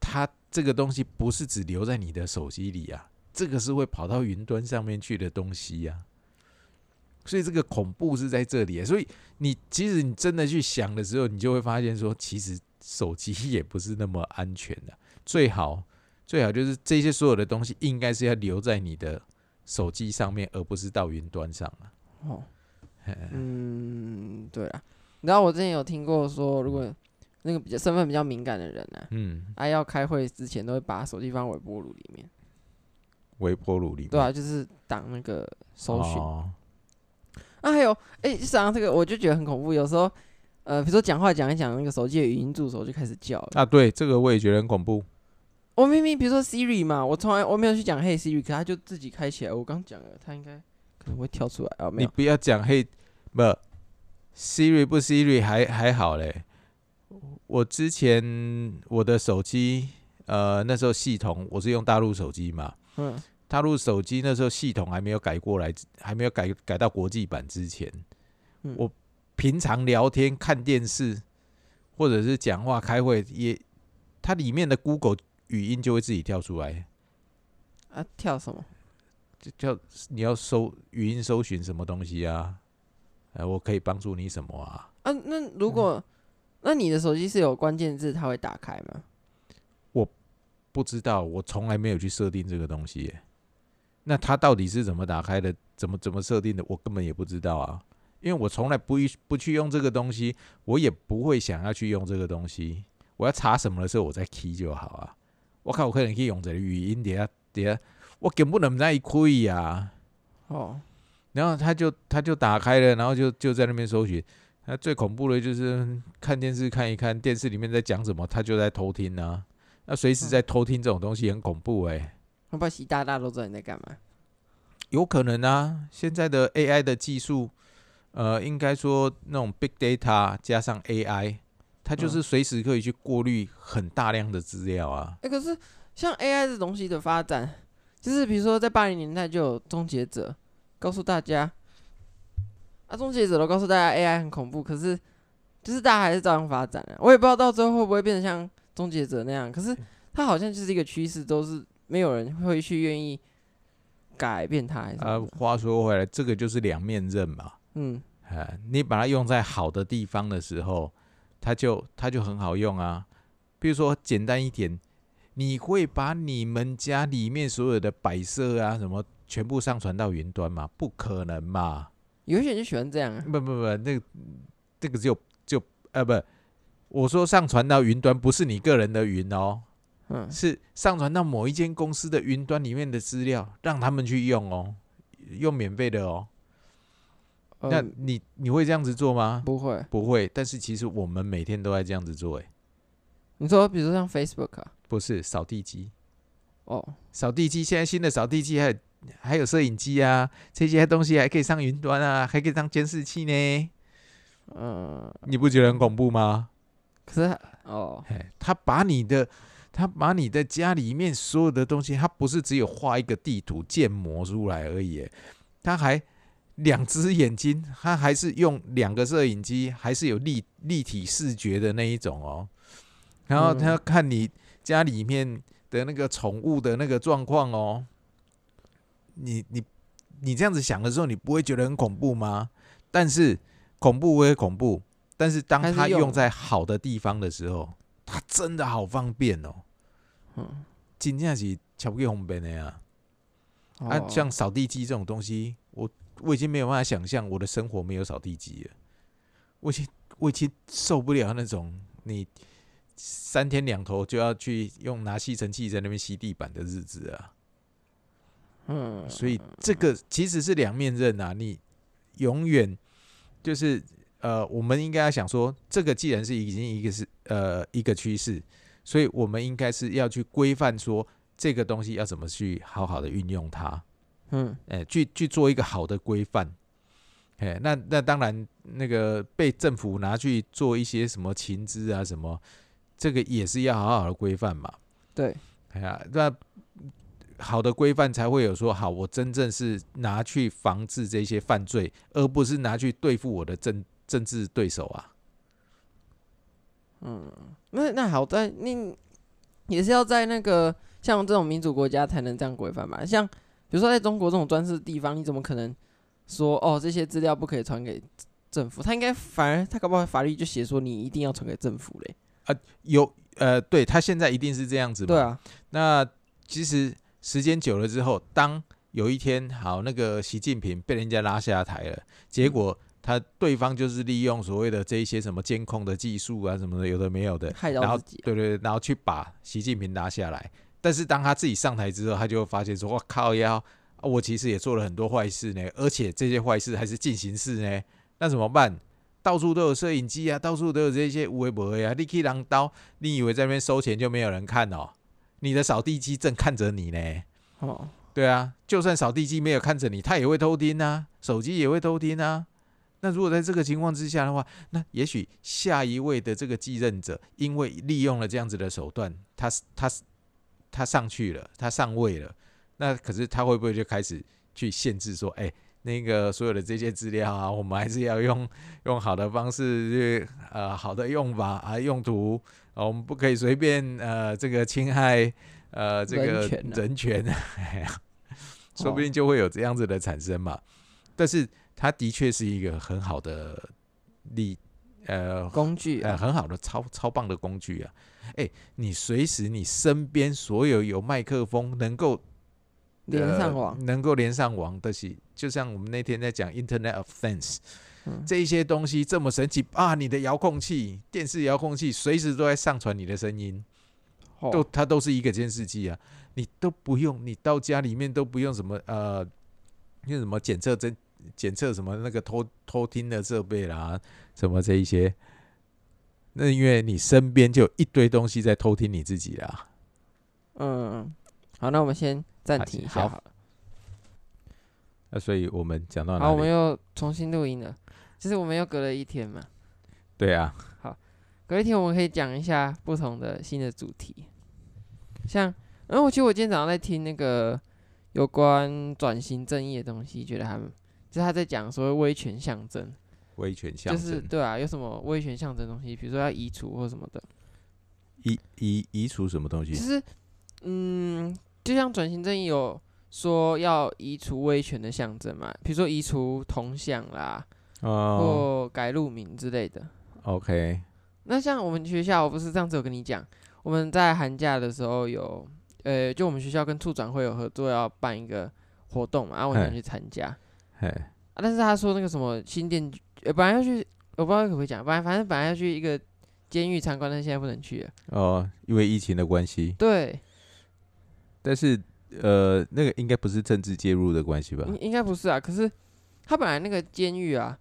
它这个东西不是只留在你的手机里啊，这个是会跑到云端上面去的东西呀、啊。所以这个恐怖是在这里，所以你其实你真的去想的时候，你就会发现说，其实手机也不是那么安全的。最好最好就是这些所有的东西，应该是要留在你的手机上面，而不是到云端上啊。哦，嗯，对啊。然后我之前有听过说，如果那个比较身份比较敏感的人呢，嗯，啊，要开会之前都会把手机放微波炉里面。微波炉里面？对啊，就是挡那个搜寻。哦啊，还有，哎、欸，想到这个，我就觉得很恐怖。有时候，呃，比如说讲话讲一讲，那个手机的语音助手就开始叫了。啊，对，这个我也觉得很恐怖。我明明比如说 Siri 嘛，我从来我没有去讲 Hey Siri，可它就自己开起来。我刚讲了，它应该可能会跳出来啊。没有，你不要讲 Hey，不，Siri 不 Siri 还还好嘞。我之前我的手机，呃，那时候系统我是用大陆手机嘛，嗯。大陆手机那时候系统还没有改过来，还没有改改到国际版之前，嗯、我平常聊天、看电视，或者是讲话、开会，也它里面的 Google 语音就会自己跳出来。啊，跳什么？就叫你要搜语音搜寻什么东西啊？哎，我可以帮助你什么啊？啊，那如果、嗯、那你的手机是有关键字，它会打开吗？我不知道，我从来没有去设定这个东西耶。那它到底是怎么打开的？怎么怎么设定的？我根本也不知道啊，因为我从来不不去用这个东西，我也不会想要去用这个东西。我要查什么的时候，我再 key 就好啊。我看我可能可以用这个语音底下底下，我根本不在意亏呀。哦，然后他就他就打开了，然后就就在那边搜寻。那最恐怖的就是看电视看一看，电视里面在讲什么，他就在偷听啊。那随时在偷听这种东西很恐怖哎、欸。会不会习大大都知道你在干嘛？有可能啊，现在的 AI 的技术，呃，应该说那种 Big Data 加上 AI，它就是随时可以去过滤很大量的资料啊。哎、欸，可是像 AI 这东西的发展，就是比如说在八零年代就有终结者，告诉大家，啊，终结者都告诉大家 AI 很恐怖，可是就是大家还是照样发展啊。我也不知道到最后会不会变成像终结者那样，可是它好像就是一个趋势，都是没有人会去愿意改变它。啊，话说回来，这个就是两面刃嘛。嗯，你把它用在好的地方的时候，它就它就很好用啊。比如说简单一点。你会把你们家里面所有的摆设啊什么全部上传到云端吗？不可能嘛！有些人就喜欢这样啊。不不不，那个这个就就呃不，我说上传到云端不是你个人的云哦，嗯，是上传到某一间公司的云端里面的资料，让他们去用哦，用免费的哦。呃，那你你会这样子做吗？不会，不会。但是其实我们每天都在这样子做，哎。你说，比如像 Facebook 啊？不是扫地机哦，扫地机现在新的扫地机还有还有摄影机啊，这些东西还可以上云端啊，还可以当监视器呢。嗯，你不觉得很恐怖吗？可是哦，他把你的他把你的家里面所有的东西，他不是只有画一个地图建模出来而已，他还两只眼睛，它还是用两个摄影机，还是有立立体视觉的那一种哦。然后他要看你家里面的那个宠物的那个状况哦，你你你这样子想的时候，你不会觉得很恐怖吗？但是恐怖归恐怖，但是当它用在好的地方的时候，它真的好方便哦。嗯，真正是超级方便的呀。啊，像扫地机这种东西，我我已经没有办法想象我的生活没有扫地机了。我已经我已经受不了那种你。三天两头就要去用拿吸尘器在那边吸地板的日子啊，嗯，所以这个其实是两面刃啊。你永远就是呃，我们应该要想说，这个既然是已经一个是呃一个趋势，所以我们应该是要去规范说这个东西要怎么去好好的运用它，嗯，哎，去去做一个好的规范。哎，那那当然，那个被政府拿去做一些什么情资啊什么。这个也是要好好的规范嘛，对，哎呀，那好的规范才会有说好，我真正是拿去防治这些犯罪，而不是拿去对付我的政政治对手啊。嗯，那那好在你也是要在那个像这种民主国家才能这样规范嘛？像比如说在中国这种专制地方，你怎么可能说哦这些资料不可以传给政府？他应该反而他搞不好法律就写说你一定要传给政府嘞。啊，有呃，对他现在一定是这样子嘛？对啊。那其实时间久了之后，当有一天好那个习近平被人家拉下台了，结果他对方就是利用所谓的这一些什么监控的技术啊什么的，有的没有的，然后对对，然后去把习近平拉下来。但是当他自己上台之后，他就会发现说：“我靠呀，我其实也做了很多坏事呢，而且这些坏事还是进行式呢，那怎么办？”到处都有摄影机啊，到处都有这些有的没的啊。你去人家，你以为在那边收钱就没有人看哦？你的扫地机正看着你呢。哦，对啊，就算扫地机没有看着你，他也会偷听啊，手机也会偷听啊。那如果在这个情况之下的话，那也许下一位的这个继任者，因为利用了这样子的手段，他他他上去了，他上位了，那可是他会不会就开始去限制说，哎？那个所有的这些资料啊，我们还是要用 *laughs* 用好的方式去呃好的用法啊用途啊，我们不可以随便呃这个侵害呃这个人权，*laughs* 说不定就会有这样子的产生嘛。但是它的确是一个很好的力呃工具，呃很好的超超棒的工具啊！哎，你随时你身边所有有麦克风能够。连上网、呃、能够连上网的是，就像我们那天在讲 Internet of Things，、嗯、这一些东西这么神奇啊！你的遥控器、电视遥控器随时都在上传你的声音，哦、都它都是一个监视器啊！你都不用，你到家里面都不用什么呃，用什么检测针、检测什么那个偷偷听的设备啦，什么这一些，那因为你身边就有一堆东西在偷听你自己啦。嗯，好，那我们先。暂停一下好了。那所以我们讲到哪里？好，我们又重新录音了。就是我们又隔了一天嘛。对啊。好，隔一天我们可以讲一下不同的新的主题。像，然后我其实我今天早上在听那个有关转型正义的东西，觉得他们就是他在讲所谓威权象征，威权象征就是对啊，有什么威权象征的东西，比如说要移除或什么的，移移移除什么东西？其实，嗯，就像转型正义有说要移除威权的象征嘛，比如说移除铜像啦，哦，或改路名之类的。OK，那像我们学校，我不是上次有跟你讲，我们在寒假的时候有，呃，就我们学校跟处长会有合作，要办一个活动嘛，然后我想去参加，嘿，啊，但是他说那个什么新店，呃，本来要去，我不知道可不可以讲，本来反正本来要去一个监狱参观，但现在不能去了。哦，因为疫情的关系。对。但是，呃，那个应该不是政治介入的关系吧？应应该不是啊，可是他本来那个监狱啊。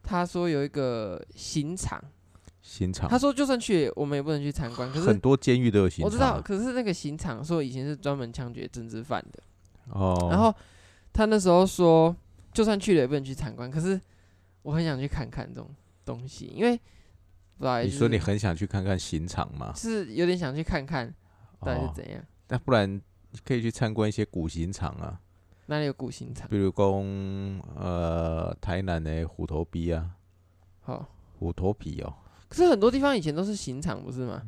他说有一个刑场，刑场。他说就算去，我们也不能去参观。可是很多监狱都有刑场。我知道，可是那个刑场说以前是专门枪决政治犯的。哦。然后他那时候说，就算去了也不能去参观。可是我很想去看看这种东西，因为不好意思，你说你很想去看看刑场吗？是有点想去看看到底是怎样。那、哦、不然可以去参观一些古刑场啊。哪里有古刑场？比如讲，呃，台南的虎头埤啊，好，虎头皮哦。可是很多地方以前都是刑场，不是吗？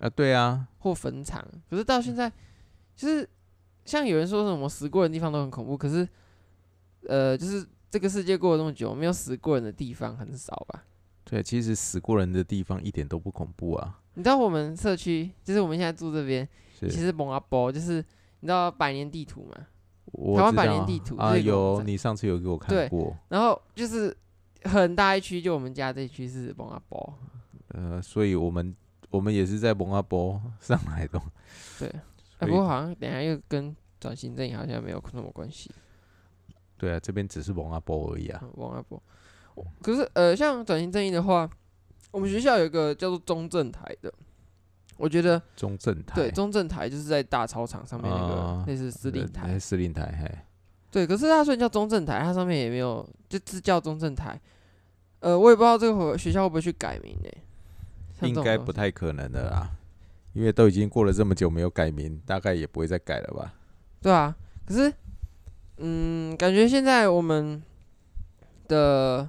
啊，对啊。或坟场。可是到现在，就是像有人说什么死过人的地方都很恐怖，可是，呃，就是这个世界过了那么久，没有死过人的地方很少吧？对，其实死过人的地方一点都不恐怖啊。你知道我们社区，就是我们现在住这边，其实蒙阿波，就是你知道百年地图吗？台湾百年地图啊，有你上次有给我看过。然后就是很大一区，就我们家这区是蒙阿波。呃，所以我们我们也是在蒙阿波上来的。对，哎不过好像等下又跟转型正义好像没有那么关系。对啊，这边只是王阿波而已啊。王阿波。可是呃，像转型正义的话，我们学校有一个叫做中正台的。我觉得中正台对中正台就是在大操场上面那个类似司令台，司令台嘿。对，可是它虽然叫中正台，它上面也没有，就只叫中正台。呃，我也不知道这个学校会不会去改名呢？应该不太可能的啦，因为都已经过了这么久没有改名，大概也不会再改了吧？对啊，可是嗯，感觉现在我们的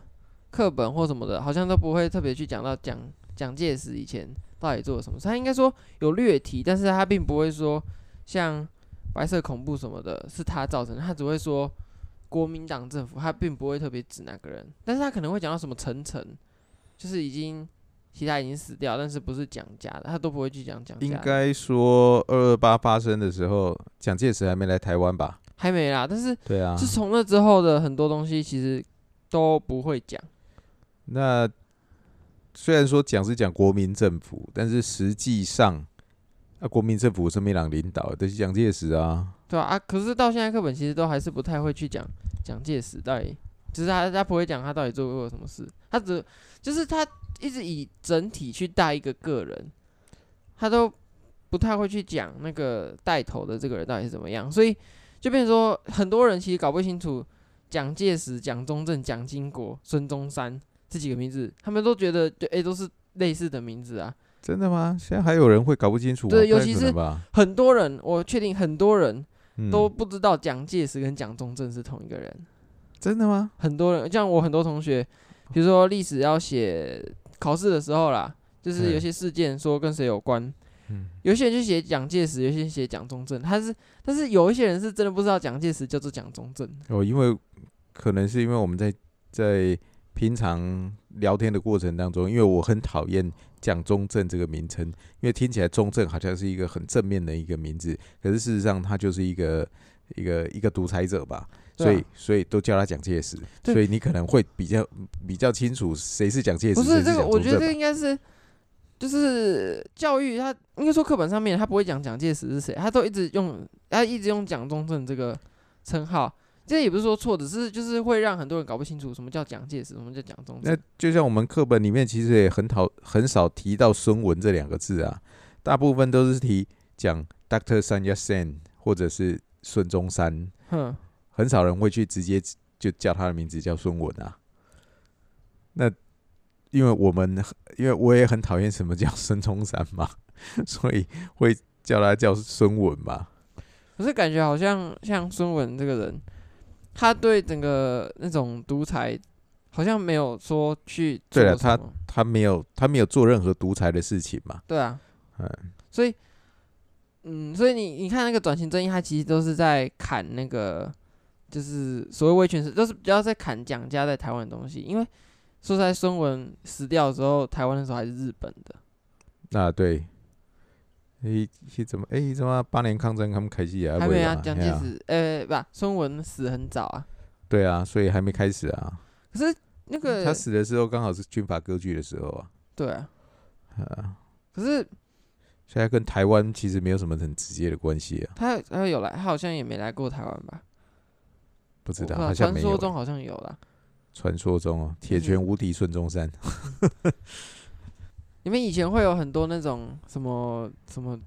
课本或什么的，好像都不会特别去讲到蒋蒋介石以前。到底做了什么？他应该说有略提，但是他并不会说像白色恐怖什么的，是他造成的。他只会说国民党政府，他并不会特别指哪个人，但是他可能会讲到什么陈诚，就是已经其他已经死掉，但是不是蒋家的，他都不会去讲蒋家。应该说二二八发生的时候，蒋介石还没来台湾吧？还没啦，但是对啊，是从那之后的很多东西其实都不会讲。那。虽然说讲是讲国民政府，但是实际上，啊，国民政府是没党领导的，都、就是蒋介石啊。对啊，啊，可是到现在课本其实都还是不太会去讲蒋介石到底，就是他他不会讲他到底做过什么事，他只就是他一直以整体去带一个个人，他都不太会去讲那个带头的这个人到底是怎么样，所以就变成说很多人其实搞不清楚蒋介石、蒋中正、蒋经国、孙中山。这几个名字，他们都觉得就，哎，都是类似的名字啊。真的吗？现在还有人会搞不清楚？对，尤其是很多人，我确定很多人都不知道蒋介石跟蒋中正是同一个人。嗯。真的吗？很多人，像我很多同学，比如说历史要写考试的时候啦，就是有些事件说跟谁有关，嗯，有些人就写蒋介石，有些人写蒋中正。他是，但是有一些人是真的不知道蒋介石叫做蒋中正。哦，因为可能是因为我们在在。平常聊天的过程当中，因为我很讨厌“蒋中正”这个名称，因为听起来“中正”好像是一个很正面的一个名字，可是事实上他就是一个一个一个独裁者吧，所以所以都叫他蒋介石，所以你可能会比较比较清楚谁是蒋介石。不是这个，我觉得这个应该是就是教育他应该说课本上面他不会讲蒋介石是谁，他都一直用他一直用蒋中正这个称号。这也不是说错，只是就是会让很多人搞不清楚什么叫蒋介石，什么叫蒋中正。那就像我们课本里面其实也很讨很少提到孙文这两个字啊，大部分都是提讲 Doctor Sun Yat-sen 或者是孙中山，哼，很少人会去直接就叫他的名字叫孙文啊。那因为我们因为我也很讨厌什么叫孙中山嘛，*laughs* 所以会叫他叫孙文嘛。可是感觉好像像孙文这个人，他对整个那种独裁好像没有说去对了，他他没有他没有做任何独裁的事情嘛。对啊，嗯，所以嗯，所以你你看那个转型正义，他其实都是在砍那个，就是所谓威权是，都是比较在砍蒋家在台湾的东西。因为说实在，孙文死掉的时候，台湾的时候还是日本的。啊，对。诶，怎么？诶，怎么八年抗战他们开始啊？还没啊，蒋介石，呃，不，孙文死很早啊。对啊，所以还没开始啊。可是那个他死的时候刚好是军阀割据的时候啊。对啊。啊。可是现在跟台湾其实没有什么很直接的关系啊。他他有来，他好像也没来过台湾吧？不知道，好像。传说中好像有啦。传说中哦，铁拳无敌孙中山。*laughs* 你们以前会有很多那种什么什么，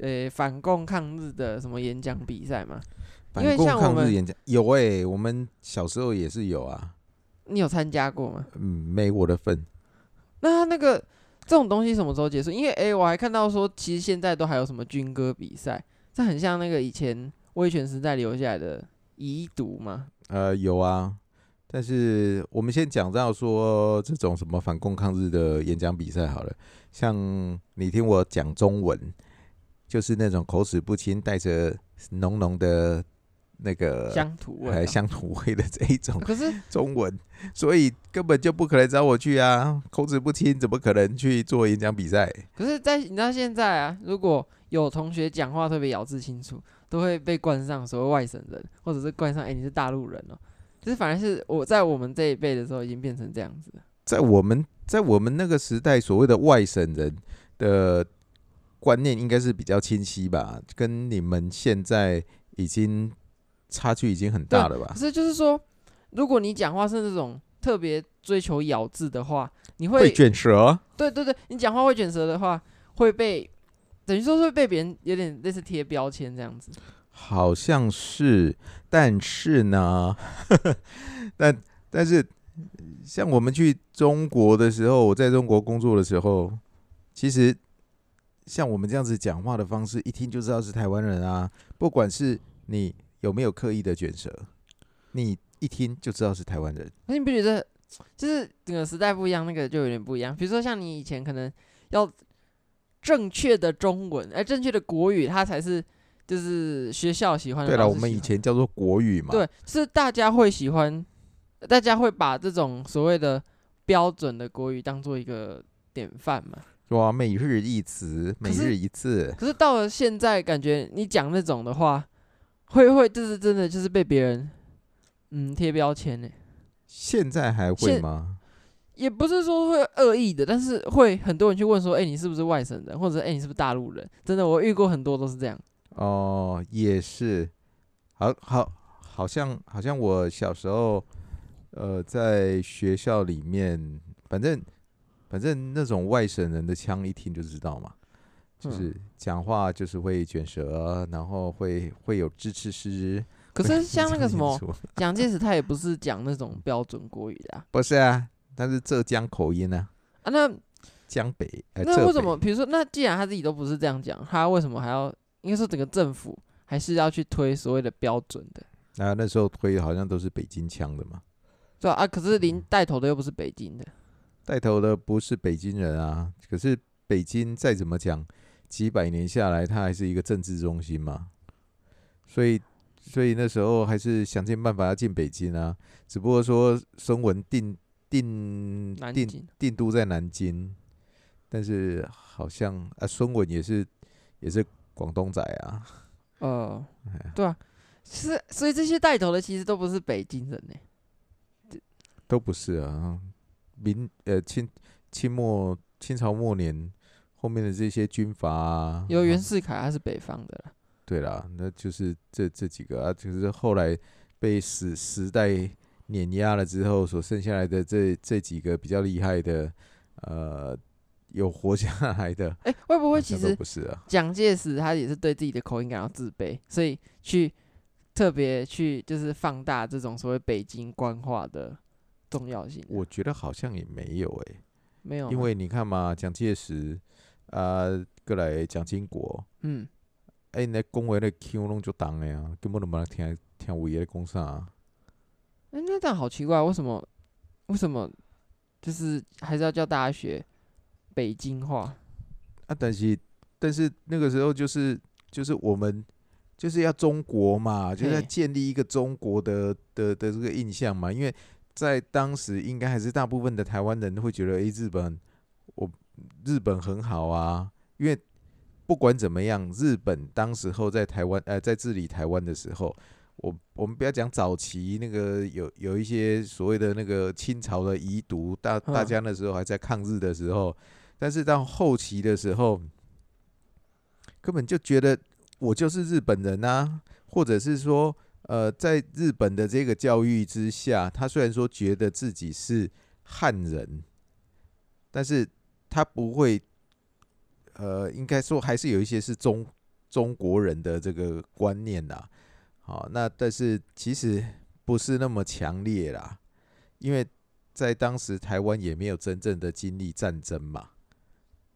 呃、欸，反共抗日的什么演讲比赛吗？反共抗日演讲有诶、欸，我们小时候也是有啊。你有参加过吗？嗯，没我的份。那他那个这种东西什么时候结束？因为诶、欸，我还看到说，其实现在都还有什么军歌比赛，这很像那个以前威权时代留下来的遗毒吗？呃，有啊。但是我们先讲到说这种什么反共抗日的演讲比赛好了，像你听我讲中文，就是那种口齿不清、带着浓浓的那个乡土味、还乡土味的这一种，可是 *laughs* 中文，所以根本就不可能找我去啊！口齿不清，怎么可能去做演讲比赛？可是，在你知道现在啊，如果有同学讲话特别咬字清楚，都会被冠上所谓外省人，或者是冠上哎、欸、你是大陆人哦。其实反而是我在我们这一辈的时候已经变成这样子。在我们在我们那个时代，所谓的外省人的观念应该是比较清晰吧，跟你们现在已经差距已经很大了吧？可是就是说，如果你讲话是那种特别追求咬字的话，你会卷舌。对对对，你讲话会卷舌的话，会被等于说会被别人有点类似贴标签这样子。好像是，但是呢，呵 *laughs* 呵但但是，像我们去中国的时候，我在中国工作的时候，其实像我们这样子讲话的方式，一听就知道是台湾人啊。不管是你有没有刻意的卷舌，你一听就知道是台湾人。那你不觉得，就是整个时代不一样，那个就有点不一样？比如说，像你以前可能要正确的中文，而正确的国语，它才是。就是学校喜欢的。对了，我们以前叫做国语嘛。对，是大家会喜欢，大家会把这种所谓的标准的国语当做一个典范嘛。哇，每日一词，每日一次。可是到了现在，感觉你讲那种的话，会会就是真的就是被别人嗯贴标签呢。现在还会吗？也不是说会恶意的，但是会很多人去问说：“哎、欸，你是不是外省人？或者哎、欸，你是不是大陆人？”真的，我遇过很多都是这样。哦，也是，好好，好像好像我小时候，呃，在学校里面，反正反正那种外省人的腔一听就知道嘛，就是讲话就是会卷舌，然后会会有支持诗。可是像那个什么蒋介石，他也不是讲那种标准国语的啊。*laughs* 不是啊，他是浙江口音啊。啊，那江北，呃、那为什么？比如说，那既然他自己都不是这样讲，他为什么还要？应该说，整个政府还是要去推所谓的标准的。啊，那时候推好像都是北京腔的嘛。对啊，可是您带头的又不是北京的。带头的不是北京人啊。可是北京再怎么讲，几百年下来，它还是一个政治中心嘛。所以，所以那时候还是想尽办法要进北京啊。只不过说孙文定定定定都在南京，但是好像啊，孙文也是也是。广东仔啊，哦、呃，对啊，是，所以这些带头的其实都不是北京人呢，都不是啊。明呃清清末清朝末年后面的这些军阀啊，有袁世凯他是北方的啦。对啦，那就是这这几个啊，就是后来被时时代碾压了之后，所剩下来的这这几个比较厉害的，呃。有活下来的，哎、欸，会不会其实不是啊？蒋介石他也是对自己的口音感到自卑，所以去特别去就是放大这种所谓北京官话的重要性。我觉得好像也没有哎、欸，没有，因为你看嘛，蒋介石啊，过来蒋经国，嗯哎，你讲话咧腔拢就重的啊，根本都没人听听有伊咧讲啥。哎，那这样好奇怪，为什么？为什么？就是还是要叫大家学北京话啊？但是，但是那个时候就是就是我们就是要中国嘛，就是要建立一个中国的的的这个印象嘛，因为。在当时，应该还是大部分的台湾人会觉得，诶，日本，我日本很好啊。因为不管怎么样，日本当时候在台湾，呃，在治理台湾的时候，我我们不要讲早期那个有有一些所谓的那个清朝的遗毒，大大家那时候还在抗日的时候，但是到后期的时候，根本就觉得我就是日本人啊，或者是说。呃，在日本的这个教育之下，他虽然说觉得自己是汉人，但是他不会，呃，应该说还是有一些是中中国人的这个观念呐。好，那但是其实不是那么强烈啦，因为在当时台湾也没有真正的经历战争嘛。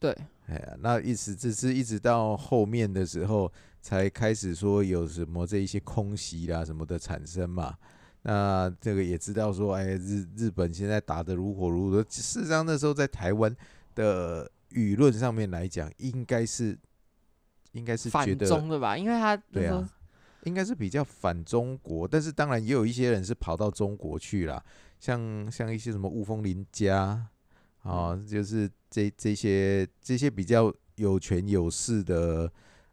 对，哎呀，那一直只是一直到后面的时候。才开始说有什么这一些空袭啦什么的产生嘛，那这个也知道说，哎，日日本现在打得如火如荼。事实上那时候在台湾的舆论上面来讲，应该是应该是觉得反中的吧，因为他对啊，应该是比较反中国。但是当然也有一些人是跑到中国去了，像像一些什么雾峰林家啊，就是这这些这些比较有权有势的。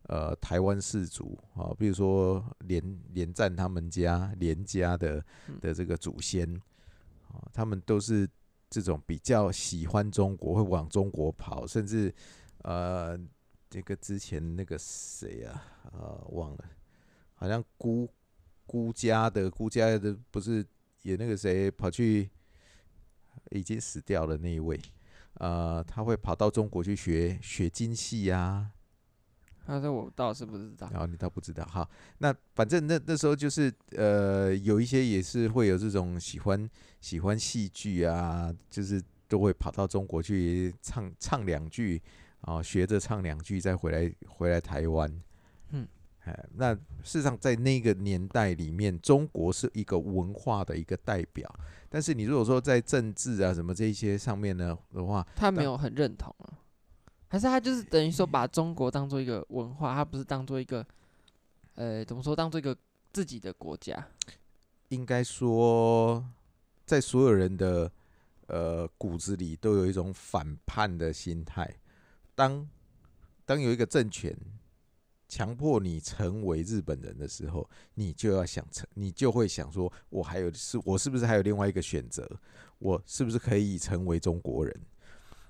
呃，台湾氏族啊，比如说连连战他们家连家的的这个祖先啊，他们都是这种比较喜欢中国，会往中国跑，甚至呃，这个之前那个谁啊，呃，忘了，好像孤孤家的孤家的不是也那个谁跑去已经死掉了那一位，呃，他会跑到中国去学学京戏啊。他说我倒是不知道。然后你倒不知道，哈，那反正那那时候就是呃，有一些也是会有这种喜欢喜欢戏剧啊，就是都会跑到中国去唱唱两句，啊，学着唱两句再回来回来台湾。那事实上在那个年代里面，中国是一个文化的一个代表，但是你如果说在政治啊什么这一些上面呢的话，他没有很认同啊。还是他就是等于说把中国当做一个文化，他不是当做一个，呃，怎么说，当做一个自己的国家？应该说，在所有人的呃骨子里都有一种反叛的心态。当当有一个政权强迫你成为日本人的时候，你就要想成，你就会想说，我还有是，我是不是还有另外一个选择？我是不是可以成为中国人？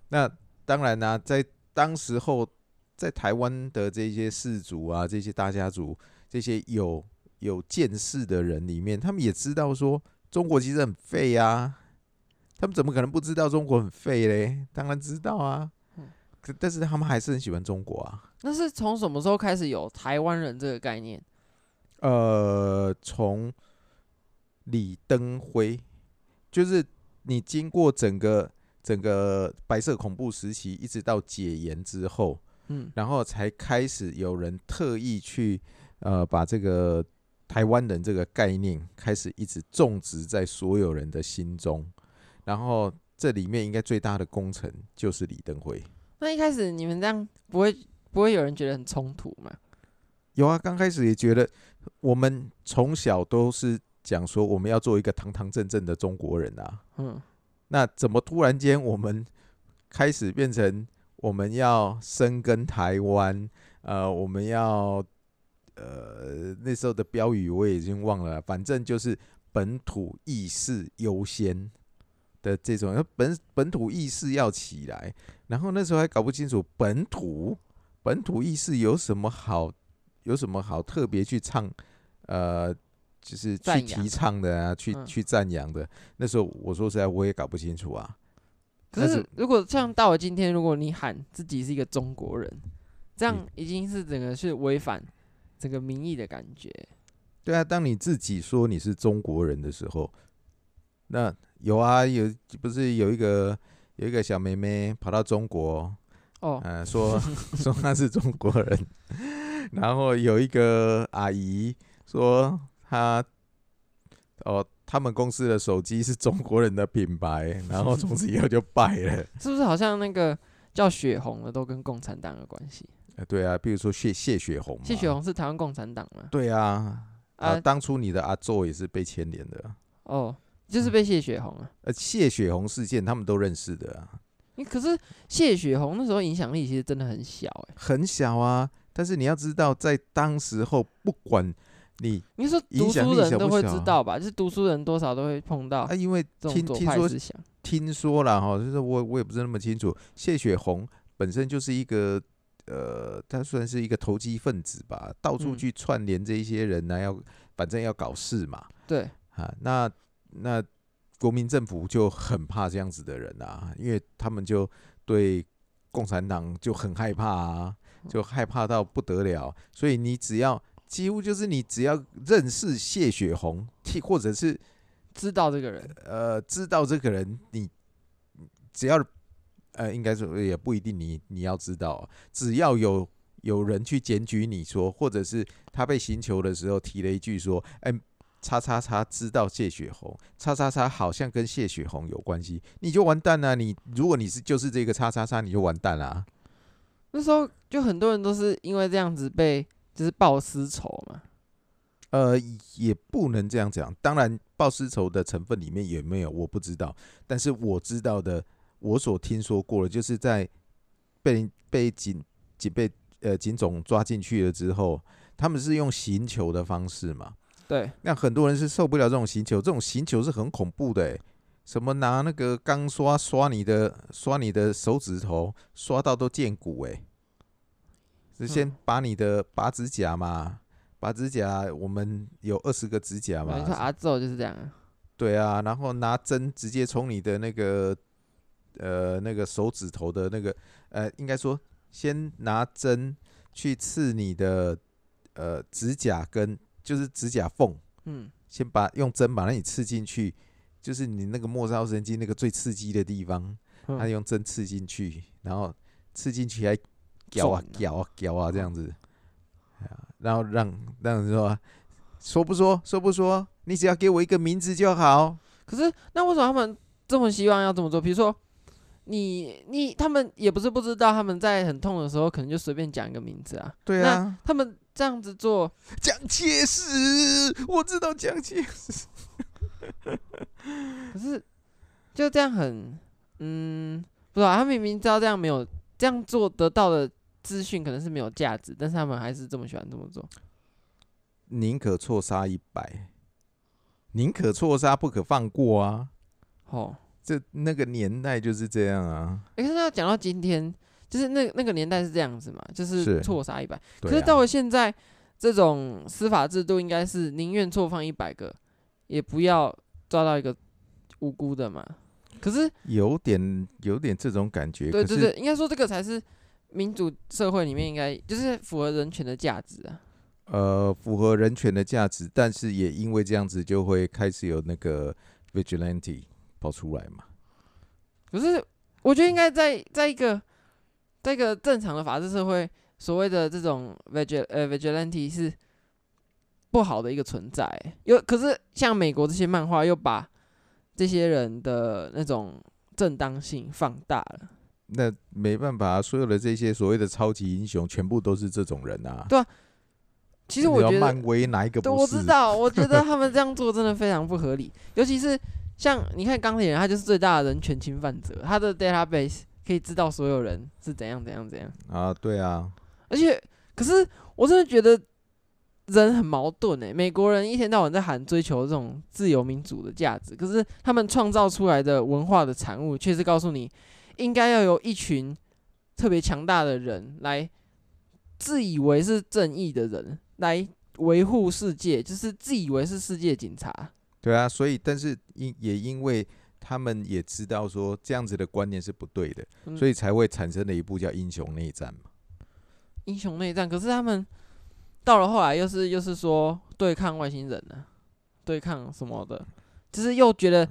那当然呢、啊，在当时候在台湾的这些氏族啊，这些大家族，这些有有见识的人里面，他们也知道说中国其实很废呀、啊，他们怎么可能不知道中国很废嘞？当然知道啊，可但是他们还是很喜欢中国啊。那是从什么时候开始有台湾人这个概念？呃，从李登辉，就是你经过整个。整个白色恐怖时期，一直到解严之后，嗯，然后才开始有人特意去，呃，把这个台湾人这个概念开始一直种植在所有人的心中。然后这里面应该最大的功臣就是李登辉。那一开始你们这样不会不会有人觉得很冲突吗？有啊，刚开始也觉得，我们从小都是讲说我们要做一个堂堂正正的中国人啊，嗯。那怎么突然间我们开始变成我们要深耕台湾？呃，我们要呃那时候的标语我也已经忘了，反正就是本土意识优先的这种，本本土意识要起来。然后那时候还搞不清楚本土本土意识有什么好，有什么好特别去唱呃。就是去提倡的啊，去去赞扬的。那时候我说实在，我也搞不清楚啊。可是如果像到了今天，如果你喊自己是一个中国人，这样已经是整个是违反整个民意的感觉。对啊，当你自己说你是中国人的时候，那有啊，有不是有一个有一个小妹妹跑到中国哦，嗯、呃，说 *laughs* 说他是中国人。然后有一个阿姨说他哦，他们公司的手机是中国人的品牌，然后从此以后就败了。*laughs* 是不是好像那个叫雪红的都跟共产党有关系？呃，对啊，比如说谢谢雪红，谢雪红是台湾共产党吗？对啊，啊，当初你的阿祖也是被牵连的。哦，就是被谢雪红啊。呃，谢雪红事件他们都认识的啊。你可是谢雪红那时候影响力其实真的很小哎，很小啊。但是你要知道，在当时候，不管你，你说读书人都会知道吧？就是读书人多少都会碰到啊。因为听听说听说了哈，就是我我也不是那么清楚。谢雪红本身就是一个呃，他算是一个投机分子吧，到处去串联这一些人呢，要反正要搞事嘛。对啊，那那。国民政府就很怕这样子的人啊，因为他们就对共产党就很害怕啊，就害怕到不得了。所以你只要几乎就是你只要认识谢雪红，或者是知道这个人，呃，知道这个人，你只要呃，应该说也不一定你你要知道，只要有有人去检举你说，或者是他被刑求的时候提了一句说，哎、欸。叉叉叉知道谢雪红，叉叉叉好像跟谢雪红有关系，你就完蛋了。你如果你是就是这个叉叉叉，你就完蛋了。那时候就很多人都是因为这样子被就是报私仇嘛。呃，也不能这样讲。当然，报私仇的成分里面有没有我不知道，但是我知道的，我所听说过的，就是在被被警警被呃警总抓进去了之后，他们是用刑求的方式嘛。对，那很多人是受不了这种刑求，这种刑求是很恐怖的，欸，什么拿那个钢刷刷你的，刷你的手指头，刷到都见骨，哎，是先把你的拔指甲嘛，拔指甲，我们有二十个指甲嘛，阿祖就是这样，对啊，然后拿针直接从你的那个，呃，那个手指头的那个，呃，应该说先拿针去刺你的，呃，指甲跟。就是指甲缝，嗯，先把用针把那里刺进去，就是你那个末梢神经那个最刺激的地方，他用针刺进去，然后刺进去还绞啊绞啊绞啊这样子，然后让让人说说不说说不说，你只要给我一个名字就好。可是那为什么他们这么希望要这么做？比如说你你他们也不是不知道，他们在很痛的时候可能就随便讲一个名字啊。对啊，他们。这样子做，蒋介石，我知道蒋介石。*laughs* 可是就这样很，嗯，不知道他明明知道这样没有这样做得到的资讯可能是没有价值，但是他们还是这么喜欢这么做。宁可错杀一百，宁可错杀不可放过啊！哦，这那个年代就是这样啊。可是要讲到今天。就是那那个年代是这样子嘛，就是错杀一百。可是到了现在，这种司法制度应该是宁愿错放一百个，也不要抓到一个无辜的嘛。可是有点有点这种感觉。对对对，应该说这个才是民主社会里面应该就是符合人权的价值啊。呃，符合人权的价值，但是也因为这样子，就会开始有那个 vigilante 跑出来嘛。可是我觉得应该在在一个。这个正常的法治社会，所谓的这种 vigil 呃 vigilante 是不好的一个存在。又可是像美国这些漫画，又把这些人的那种正当性放大了。那没办法，所有的这些所谓的超级英雄，全部都是这种人啊。对啊，其实我觉得漫威哪一个不是？我知道，我觉得 *laughs* 他们这样做真的非常不合理。尤其是像你看钢铁人，他就是最大的人权侵犯者，他的 database。可以知道所有人是怎样怎样怎样啊？对啊，而且可是我真的觉得人很矛盾诶。美国人一天到晚在喊追求这种自由民主的价值，可是他们创造出来的文化的产物，却是告诉你应该要有一群特别强大的人来自以为是正义的人来维护世界，就是自以为是世界警察。对啊，所以但是因也因为。他们也知道说这样子的观念是不对的，嗯、所以才会产生了一部叫《英雄内战》嘛。英雄内战，可是他们到了后来又是又是说对抗外星人呢、啊，对抗什么的，就是又觉得，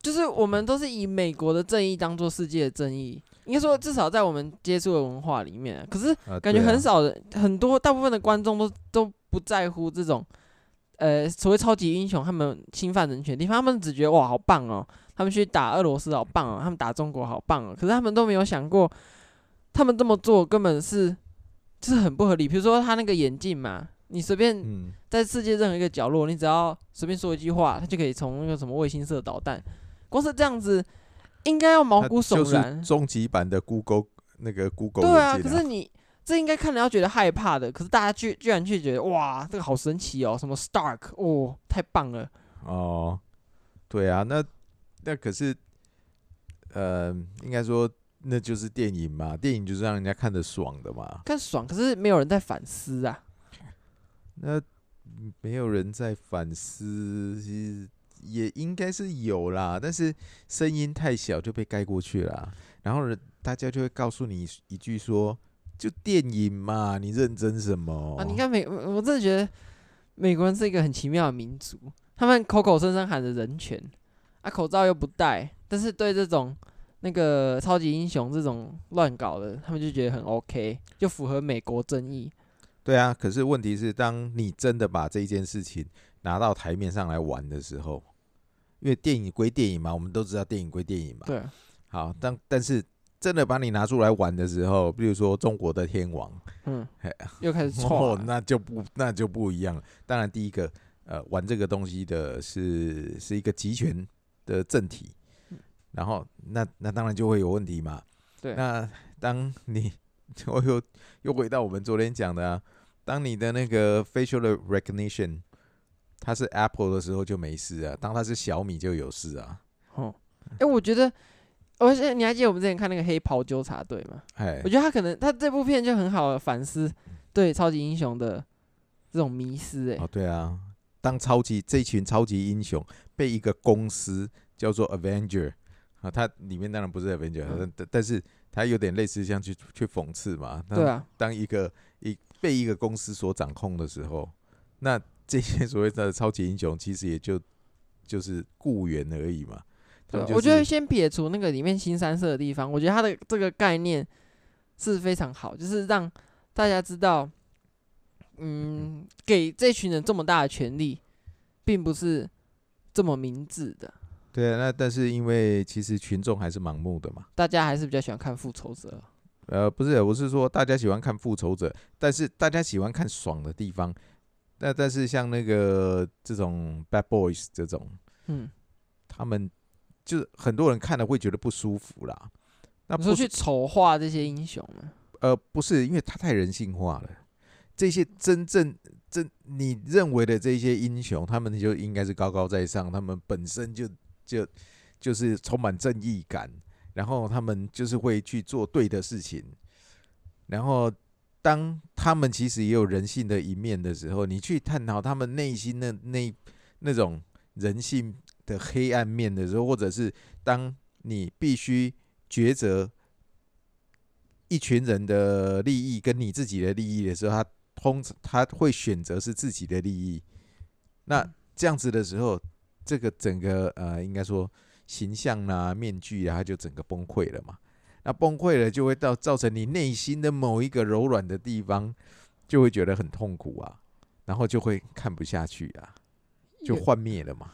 就是我们都是以美国的正义当做世界的正义，应该说至少在我们接触的文化里面，可是感觉很少人，很多大部分的观众都都不在乎这种，呃，所谓超级英雄他们侵犯人权的地方，他们只觉得哇好棒哦，他们去打俄罗斯好棒哦，他们打中国好棒哦，可是他们都没有想过，他们这么做根本是就是很不合理。比如说他那个眼镜嘛。你随便在世界任何一个角落，你只要随便说一句话，他就可以从那个什么卫星射导弹。光是这样子，应该要毛骨悚然。终极版的 Google 那个 Google 对啊，可是你这应该看了要觉得害怕的，可是大家居居然却觉得哇，这个好神奇哦，什么 Stark 哦，太棒了。哦，对啊，那那可是，呃，应该说那就是电影嘛，电影就是让人家看得爽的嘛，看爽，可是没有人在反思啊。那没有人在反思，其实也应该是有啦，但是声音太小就被盖过去了。然后人大家就会告诉你一句说：“就电影嘛，你认真什么？”啊，你看美，我真的觉得美国人是一个很奇妙的民族，他们口口声声喊着人权，啊，口罩又不戴，但是对这种那个超级英雄这种乱搞的，他们就觉得很 OK，就符合美国正义。对啊，可是问题是，当你真的把这一件事情拿到台面上来玩的时候，因为电影归电影嘛，我们都知道电影归电影嘛。对。好，但但是真的把你拿出来玩的时候，比如说中国的天王，嗯，又开始错、*laughs* 哦，那就不那就不一样了。当然，第一个，呃，玩这个东西的是是一个集权的正体，然后那那当然就会有问题嘛。对。那当你 *laughs* 我又又回到我们昨天讲的啊。当你的那个 facial recognition 它是 Apple 的时候就没事啊，当它是小米就有事啊。哦，哎、欸，我觉得，而且你还记得我们之前看那个黑袍纠察队吗？哎，我觉得他可能他这部片就很好的反思对超级英雄的这种迷失。哎，哦，对啊，当超级这群超级英雄被一个公司叫做 Avenger 啊，它里面当然不是 Avenger，、嗯、但但是它有点类似像去去讽刺嘛。对啊，当一个一。被一个公司所掌控的时候，那这些所谓的超级英雄其实也就就是雇员而已嘛。对，我觉得先撇除那个里面新三色的地方，我觉得他的这个概念是非常好，就是让大家知道，嗯，给这群人这么大的权利，并不是这么明智的。对啊，那但是因为其实群众还是盲目的嘛，大家还是比较喜欢看复仇者。呃，不是，我是说大家喜欢看复仇者，但是大家喜欢看爽的地方。那但是像那个这种 Bad Boys 这种，嗯，他们就是很多人看了会觉得不舒服啦。那不是去丑化这些英雄吗？呃，不是，因为他太人性化了。这些真正真你认为的这些英雄，他们就应该是高高在上，他们本身就就就是充满正义感。然后他们就是会去做对的事情，然后当他们其实也有人性的一面的时候，你去探讨他们内心的那那种人性的黑暗面的时候，或者是当你必须抉择一群人的利益跟你自己的利益的时候，他通他会选择是自己的利益。那这样子的时候，这个整个呃，应该说。形象啊，面具啊，它就整个崩溃了嘛。那崩溃了，就会到造成你内心的某一个柔软的地方，就会觉得很痛苦啊，然后就会看不下去啊，就幻灭了嘛。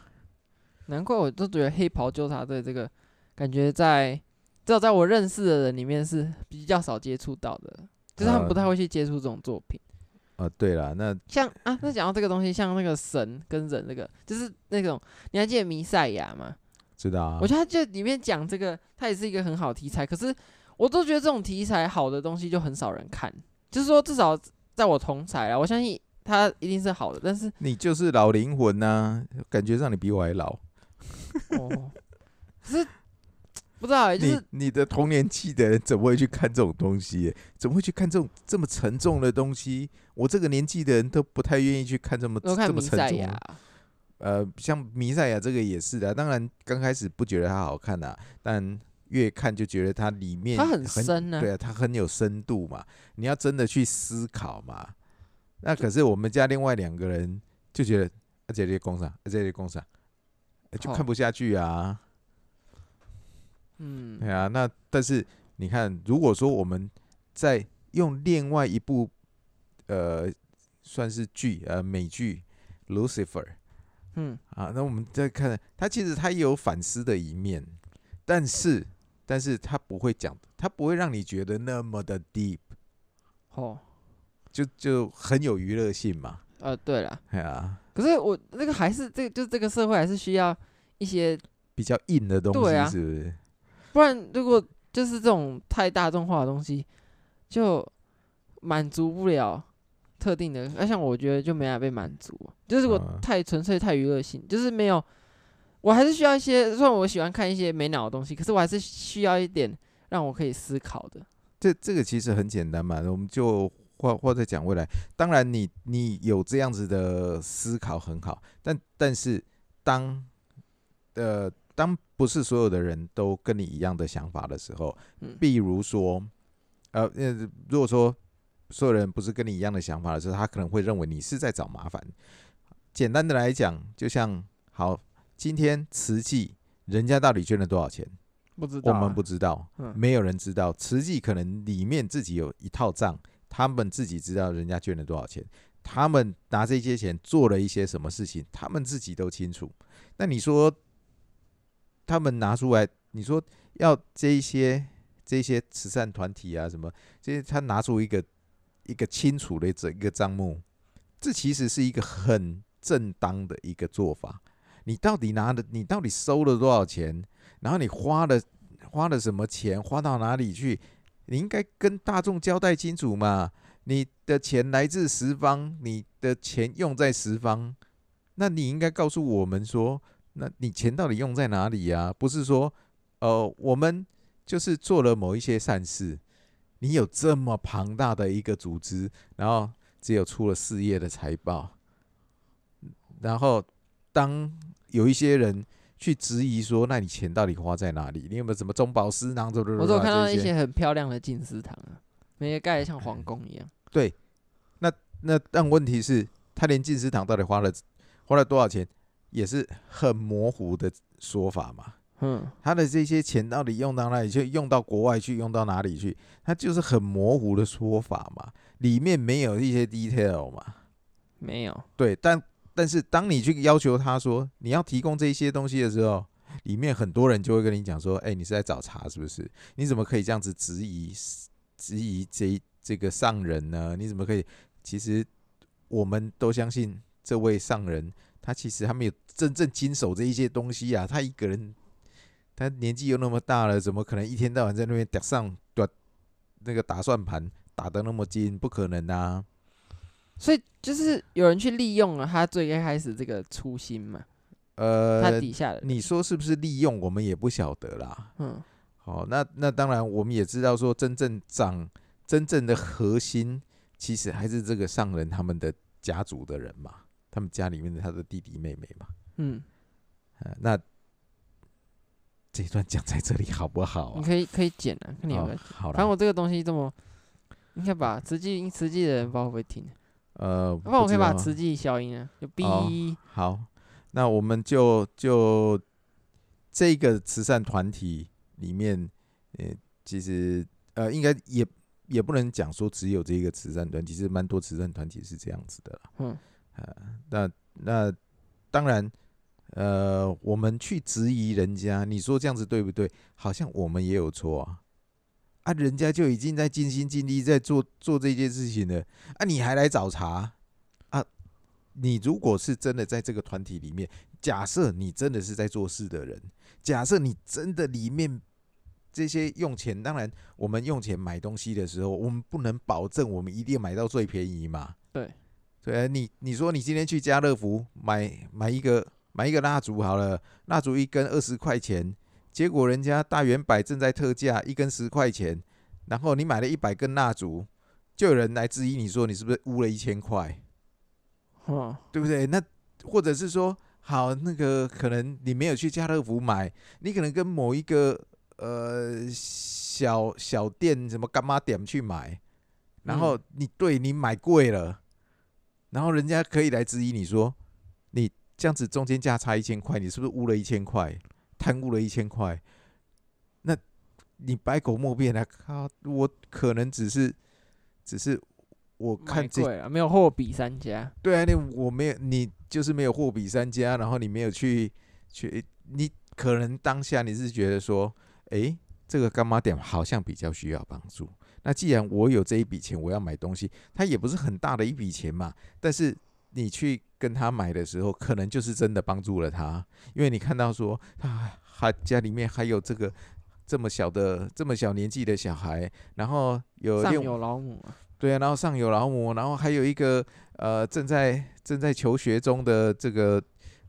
难怪我都觉得黑袍纠察队这个感觉在，至少在我认识的人里面是比较少接触到的，就是他们不太会去接触这种作品。啊，对了，那像啊，那讲到这个东西，像那个神跟人那个，就是那种你还记得弥赛亚吗？知道啊，我觉得他这里面讲这个，它也是一个很好题材。可是我都觉得这种题材好的东西就很少人看。就是说，至少在我同才啊，我相信它一定是好的。但是你就是老灵魂呐、啊，感觉上你比我还老。哦，可是不知道、欸，就是你，你的同年纪的人怎么会去看这种东西、欸？怎么会去看这种这么沉重的东西？我这个年纪的人都不太愿意去看这么这么沉重的。呃，像弥赛亚这个也是的，当然刚开始不觉得它好看呐、啊，但越看就觉得它里面它很深呢、啊，对啊，它很有深度嘛。你要真的去思考嘛，那可是我们家另外两个人就觉得而且，这些工厂，而且这些工厂，就看不下去啊。嗯，对啊，那但是你看，如果说我们在用另外一部呃算是剧呃美剧《Lucifer》，嗯啊，那我们再看，它其实它也有反思的一面，但是但是它不会讲，它不会让你觉得那么的 deep，哦，就就很有娱乐性嘛。呃，对了，哎呀，可是我那个还是这个，就是这个社会还是需要一些比较硬的东西，是不是？啊、不然如果就是这种太大众化的东西，就满足不了特定的。那像我觉得就没法被满足，就是我太纯粹、太娱乐性，就是没有。我还是需要一些，虽然我喜欢看一些没脑的东西，可是我还是需要一点让我可以思考的。这这个其实很简单嘛，我们就。或或者讲未来，当然你你有这样子的思考很好，但但是当呃当不是所有的人都跟你一样的想法的时候，比如说呃呃，如果说所有人不是跟你一样的想法的时候，他可能会认为你是在找麻烦。简单的来讲，就像好，今天慈济人家到底捐了多少钱？不知道啊，我们不知道，没有人知道。慈济可能里面自己有一套账。他们自己知道人家捐了多少钱，他们拿这些钱做了一些什么事情，他们自己都清楚。那你说，他们拿出来，你说要这一些这些慈善团体啊什么，这些他拿出一个一个清楚的这一个账目，这其实是一个很正当的一个做法。你到底拿的，你到底收了多少钱？然后你花了花了什么钱？花到哪里去？你应该跟大众交代清楚嘛？你的钱来自十方，你的钱用在十方，那你应该告诉我们说，那你钱到底用在哪里呀？不是说，呃，我们就是做了某一些善事，你有这么庞大的一个组织，然后只有出了事业的财报，然后当有一些人。去质疑说，那你钱到底花在哪里？你有没有什么中饱私囊？我我看到一些很漂亮的进食堂啊，每个盖得像皇宫一样。对，那那但问题是，他连进食堂到底花了花了多少钱，也是很模糊的说法嘛。嗯，他的这些钱到底用到哪里去？用到国外去？用到哪里去？他就是很模糊的说法嘛，里面没有一些 detail 嘛。没有。对，但。但是当你去要求他说你要提供这些东西的时候，里面很多人就会跟你讲说：“哎，你是在找茬是不是？你怎么可以这样子质疑质疑这这个上人呢？你怎么可以？其实我们都相信这位上人，他其实他没有真正经手这一些东西啊。他一个人，他年纪又那么大了，怎么可能一天到晚在那边打上那个打算盘打得那么精？不可能啊！”所以就是有人去利用了他最开始这个初心嘛，呃，他底下的你说是不是利用，我们也不晓得啦。嗯，好，那那当然我们也知道说，真正长真正的核心，其实还是这个上人他们的家族的人嘛，他们家里面的他的弟弟妹妹嘛。嗯，呃、那这一段讲在这里好不好、啊？你可以可以剪啊，看你有没有。好了，反正我这个东西这么，应该把慈济慈济的人不知道会不会听。呃，那我可以把慈济消音啊，就 B、哦。好，那我们就就这个慈善团体里面，呃，其实呃，应该也也不能讲说只有这一个慈善团体，其实蛮多慈善团体是这样子的。嗯，呃，那那当然，呃，我们去质疑人家，你说这样子对不对？好像我们也有错啊。啊，人家就已经在尽心尽力在做做这件事情了，啊，你还来找茬啊？你如果是真的在这个团体里面，假设你真的是在做事的人，假设你真的里面这些用钱，当然我们用钱买东西的时候，我们不能保证我们一定买到最便宜嘛。对，对啊，你你说你今天去家乐福买买一个买一个蜡烛好了，蜡烛一根二十块钱。结果人家大圆百正在特价，一根十块钱，然后你买了一百根蜡烛，就有人来质疑你说你是不是污了一千块，哦，对不对？那或者是说，好，那个可能你没有去家乐福买，你可能跟某一个呃小小店什么干妈点去买，然后你对你买贵了，然后人家可以来质疑你说，你这样子中间价差一千块，你是不是污了一千块？贪污了一千块，那你百口莫辩啊！靠，我可能只是只是我看这贵了，没有货比三家。对啊，那我没有，你就是没有货比三家，然后你没有去去，你可能当下你是觉得说，诶，这个干妈店好像比较需要帮助。那既然我有这一笔钱，我要买东西，它也不是很大的一笔钱嘛，但是你去跟他买的时候，可能就是真的帮助了他，因为你看到说，啊，他家里面还有这个这么小的这么小年纪的小孩，然后有上有老母，对啊，然后上有老母，然后还有一个呃正在正在求学中的这个。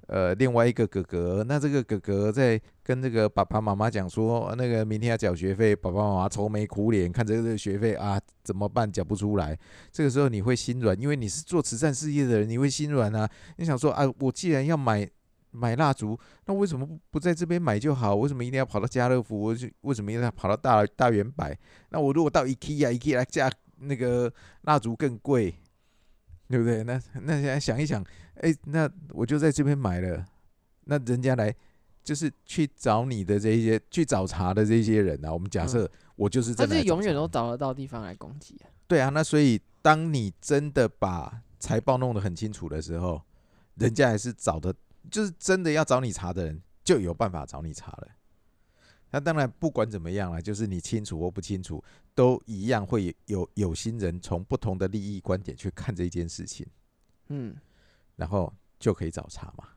呃，另外一个哥哥，那这个哥哥在跟这个爸爸妈妈讲说，那个明天要缴学费，爸爸妈妈愁眉苦脸，看着这个学费啊怎么办，缴不出来。这个时候你会心软，因为你是做慈善事业的人，你会心软啊。你想说啊，我既然要买买蜡烛，那为什么不不在这边买就好？为什么一定要跑到家乐福？为为什么一定要跑到大大圆百？那我如果到 IKEA，IKEA 来加那个蜡烛更贵。对不对？那那现在想一想，哎，那我就在这边买了。那人家来就是去找你的这一些去找茬的这些人啊，我们假设我就是他是永远都找得到地方来攻击啊。对啊，那所以当你真的把财报弄得很清楚的时候，人家还是找的，就是真的要找你查的人就有办法找你查了。那当然，不管怎么样了，就是你清楚或不清楚，都一样会有有心人从不同的利益观点去看这件事情，嗯，然后就可以找茬嘛。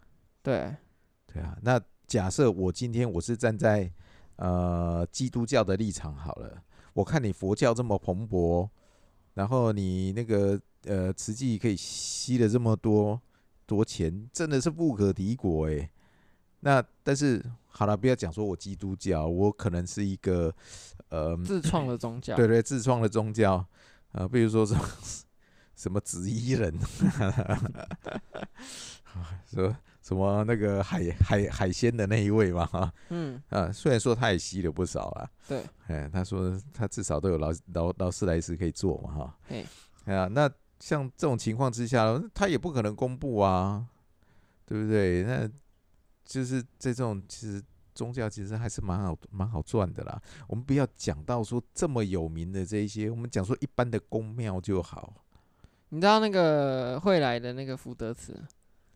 对，对啊。那假设我今天我是站在呃基督教的立场好了，我看你佛教这么蓬勃，然后你那个呃慈济可以吸了这么多多钱，真的是不可敌国诶。那但是。好了，不要讲说我基督教，我可能是一个呃自创的宗教，对对，自创的宗教啊、呃，比如说什么什么紫衣人，*laughs* 说什么那个海海海鲜的那一位嘛哈，嗯啊，虽然说他也吸了不少啊，对，哎，他说他至少都有劳劳劳斯莱斯可以坐嘛哈，哎啊，那像这种情况之下，他也不可能公布啊，对不对？那。就是这种，其实宗教其实还是蛮好蛮好赚的啦。我们不要讲到说这么有名的这一些，我们讲说一般的宫庙就好。你知道那个会来的那个福德祠，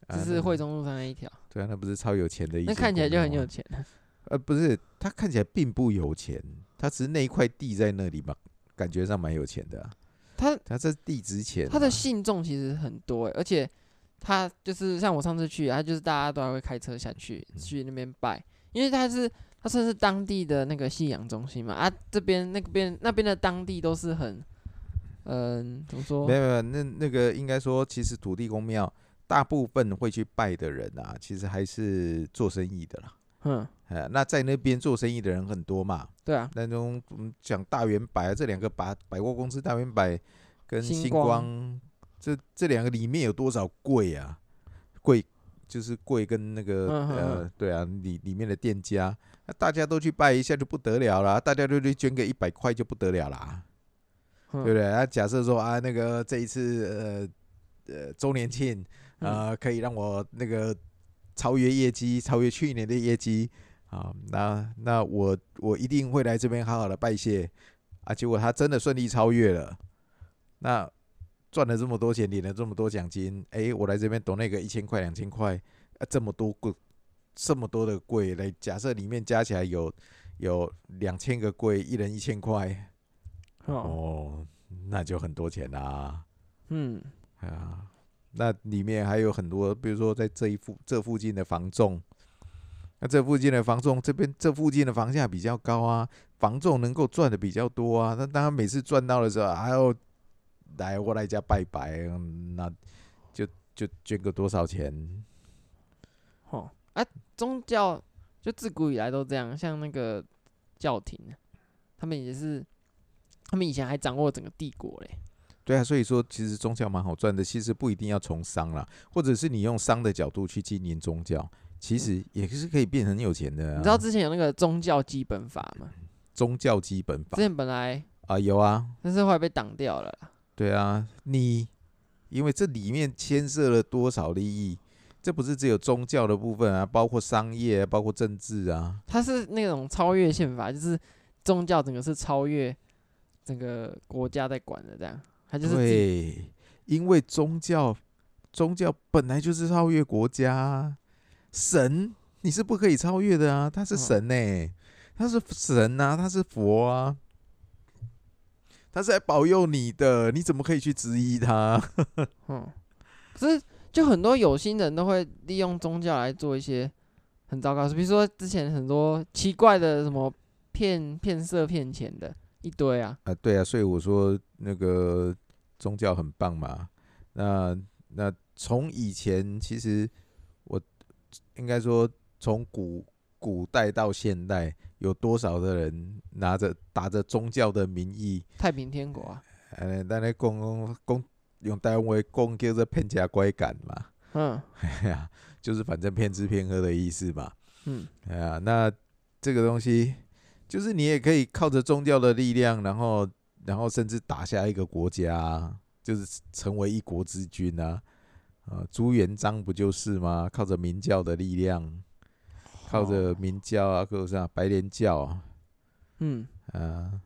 就是惠中路上那一条，啊。对啊，那不是超有钱的一。那看起来就很有钱。*laughs* 呃，不是，他看起来并不有钱，他只是那一块地在那里嘛，感觉上蛮有钱的，啊。他他这地值钱，啊，他的信众其实很多，欸，而且。他就是像我上次去，他就是大家都还会开车下去去那边拜，因为他是他算是当地的那个信仰中心嘛。啊，这边那边那边的当地都是很，嗯，怎么说？没有没有，那那个应该说，其实土地公庙大部分会去拜的人啊，其实还是做生意的啦。嗯，那在那边做生意的人很多嘛。对啊，那种讲大圆百啊，这两个百百货公司大圆百跟星光。这这两个里面有多少柜啊？柜就是柜跟那个呃，对啊，里里面的店家，那大家都去拜一下就不得了啦，大家都去捐个一百块就不得了啦，嗯、对不对？啊，假设说啊，那个这一次呃呃周年庆啊、呃，可以让我那个超越业绩，超越去年的业绩啊，那那我我一定会来这边好好的拜谢啊。结果他真的顺利超越了，那。赚了这么多钱，领了这么多奖金，哎，我来这边懂那个一千块、两千块，啊，这么多柜，这么多的柜，来假设里面加起来有有两千个柜，一人一千块，哦，哦，那就很多钱啦。嗯，啊，那里面还有很多，比如说在这一附这附近的房仲，那这附近的房仲这边这附近的房价比较高啊，房仲能够赚的比较多啊，那当然每次赚到的时候，还要。来，我来家拜拜，那就就捐个多少钱？哦，啊，宗教就自古以来都这样，像那个教廷，他们也是，他们以前还掌握整个帝国嘞。对啊，所以说其实宗教蛮好赚的，其实不一定要从商啦，或者是你用商的角度去经营宗教，其实也是可以变成很有钱的啊。你知道之前有那个宗教基本法吗？*laughs* 宗教基本法，之前本来啊有啊，但是后来被挡掉了。对啊，你因为这里面牵涉了多少利益？这不是只有宗教的部分啊，包括商业，包括政治啊。它是那种超越宪法，就是宗教整个是超越整个国家在管的，这样，他就是对，因为宗教宗教本来就是超越国家，神你是不可以超越的啊，他是神呢、欸，他是神啊，他是佛啊，他是来保佑你的，你怎么可以去质疑他？*laughs* 嗯，可是就很多有心人都会利用宗教来做一些很糟糕的事，比如说之前很多奇怪的什么。骗骗色骗钱的一堆啊！啊，对啊，所以我说那个宗教很棒嘛。那那从以前其实我应该说从古古代到现代，有多少的人拿着打着宗教的名义？太平天国啊！呃，但那讲讲用台湾话讲叫做骗假拐感嘛。嗯，*laughs* 哎呀，就是反正骗吃骗喝的意思嘛。嗯，哎呀，那这个东西。就是你也可以靠着宗教的力量，然后，然后甚至打下一个国家，就是成为一国之君啊！啊，朱元璋不就是吗？靠着明教的力量，靠着明教啊，或者是白莲教啊，嗯啊，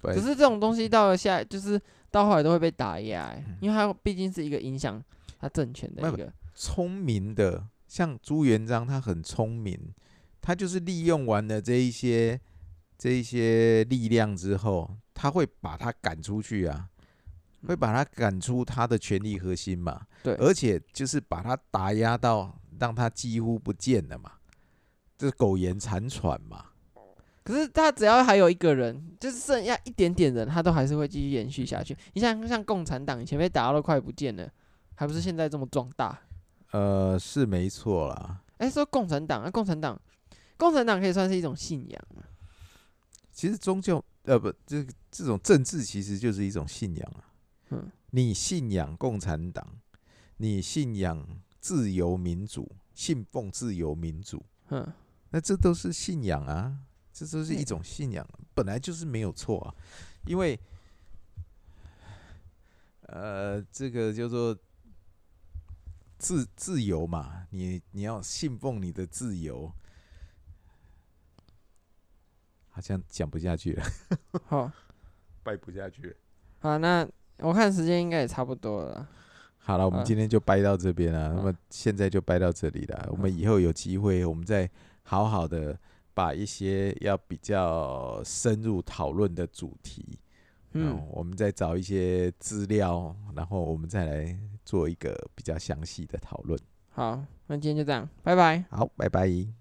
可是这种东西到了下，就是到后来都会被打压，欸，因为它毕竟是一个影响他政权的一个聪明的，像朱元璋，他很聪明，他就是利用完了这一些。这一些力量之后，他会把他赶出去啊，会把他赶出他的权力核心嘛？对，而且就是把他打压到让他几乎不见了嘛，这是苟延残喘嘛。可是他只要还有一个人，就是剩下一点点人，他都还是会继续延续下去。你像像共产党以前被打到都快不见了，还不是现在这么壮大？呃，是没错啦。哎，说共产党啊，共产党，共产党可以算是一种信仰啊。其实宗教呃不，这这种政治其实就是一种信仰啊。嗯，你信仰共产党，你信仰自由民主，信奉自由民主，嗯，那这都是信仰啊，这都是一种信仰，本来就是没有错啊。因为，呃，这个叫做自自由嘛，你你要信奉你的自由。好像讲不下去了，*laughs* 好，掰不下去了。好，那我看时间应该也差不多了。好了，我们今天就掰到这边了。那么现在就掰到这里了。我们以后有机会，我们再好好的把一些要比较深入讨论的主题，嗯，我们再找一些资料，然后我们再来做一个比较详细的讨论。好，那今天就这样，拜拜。好，拜拜。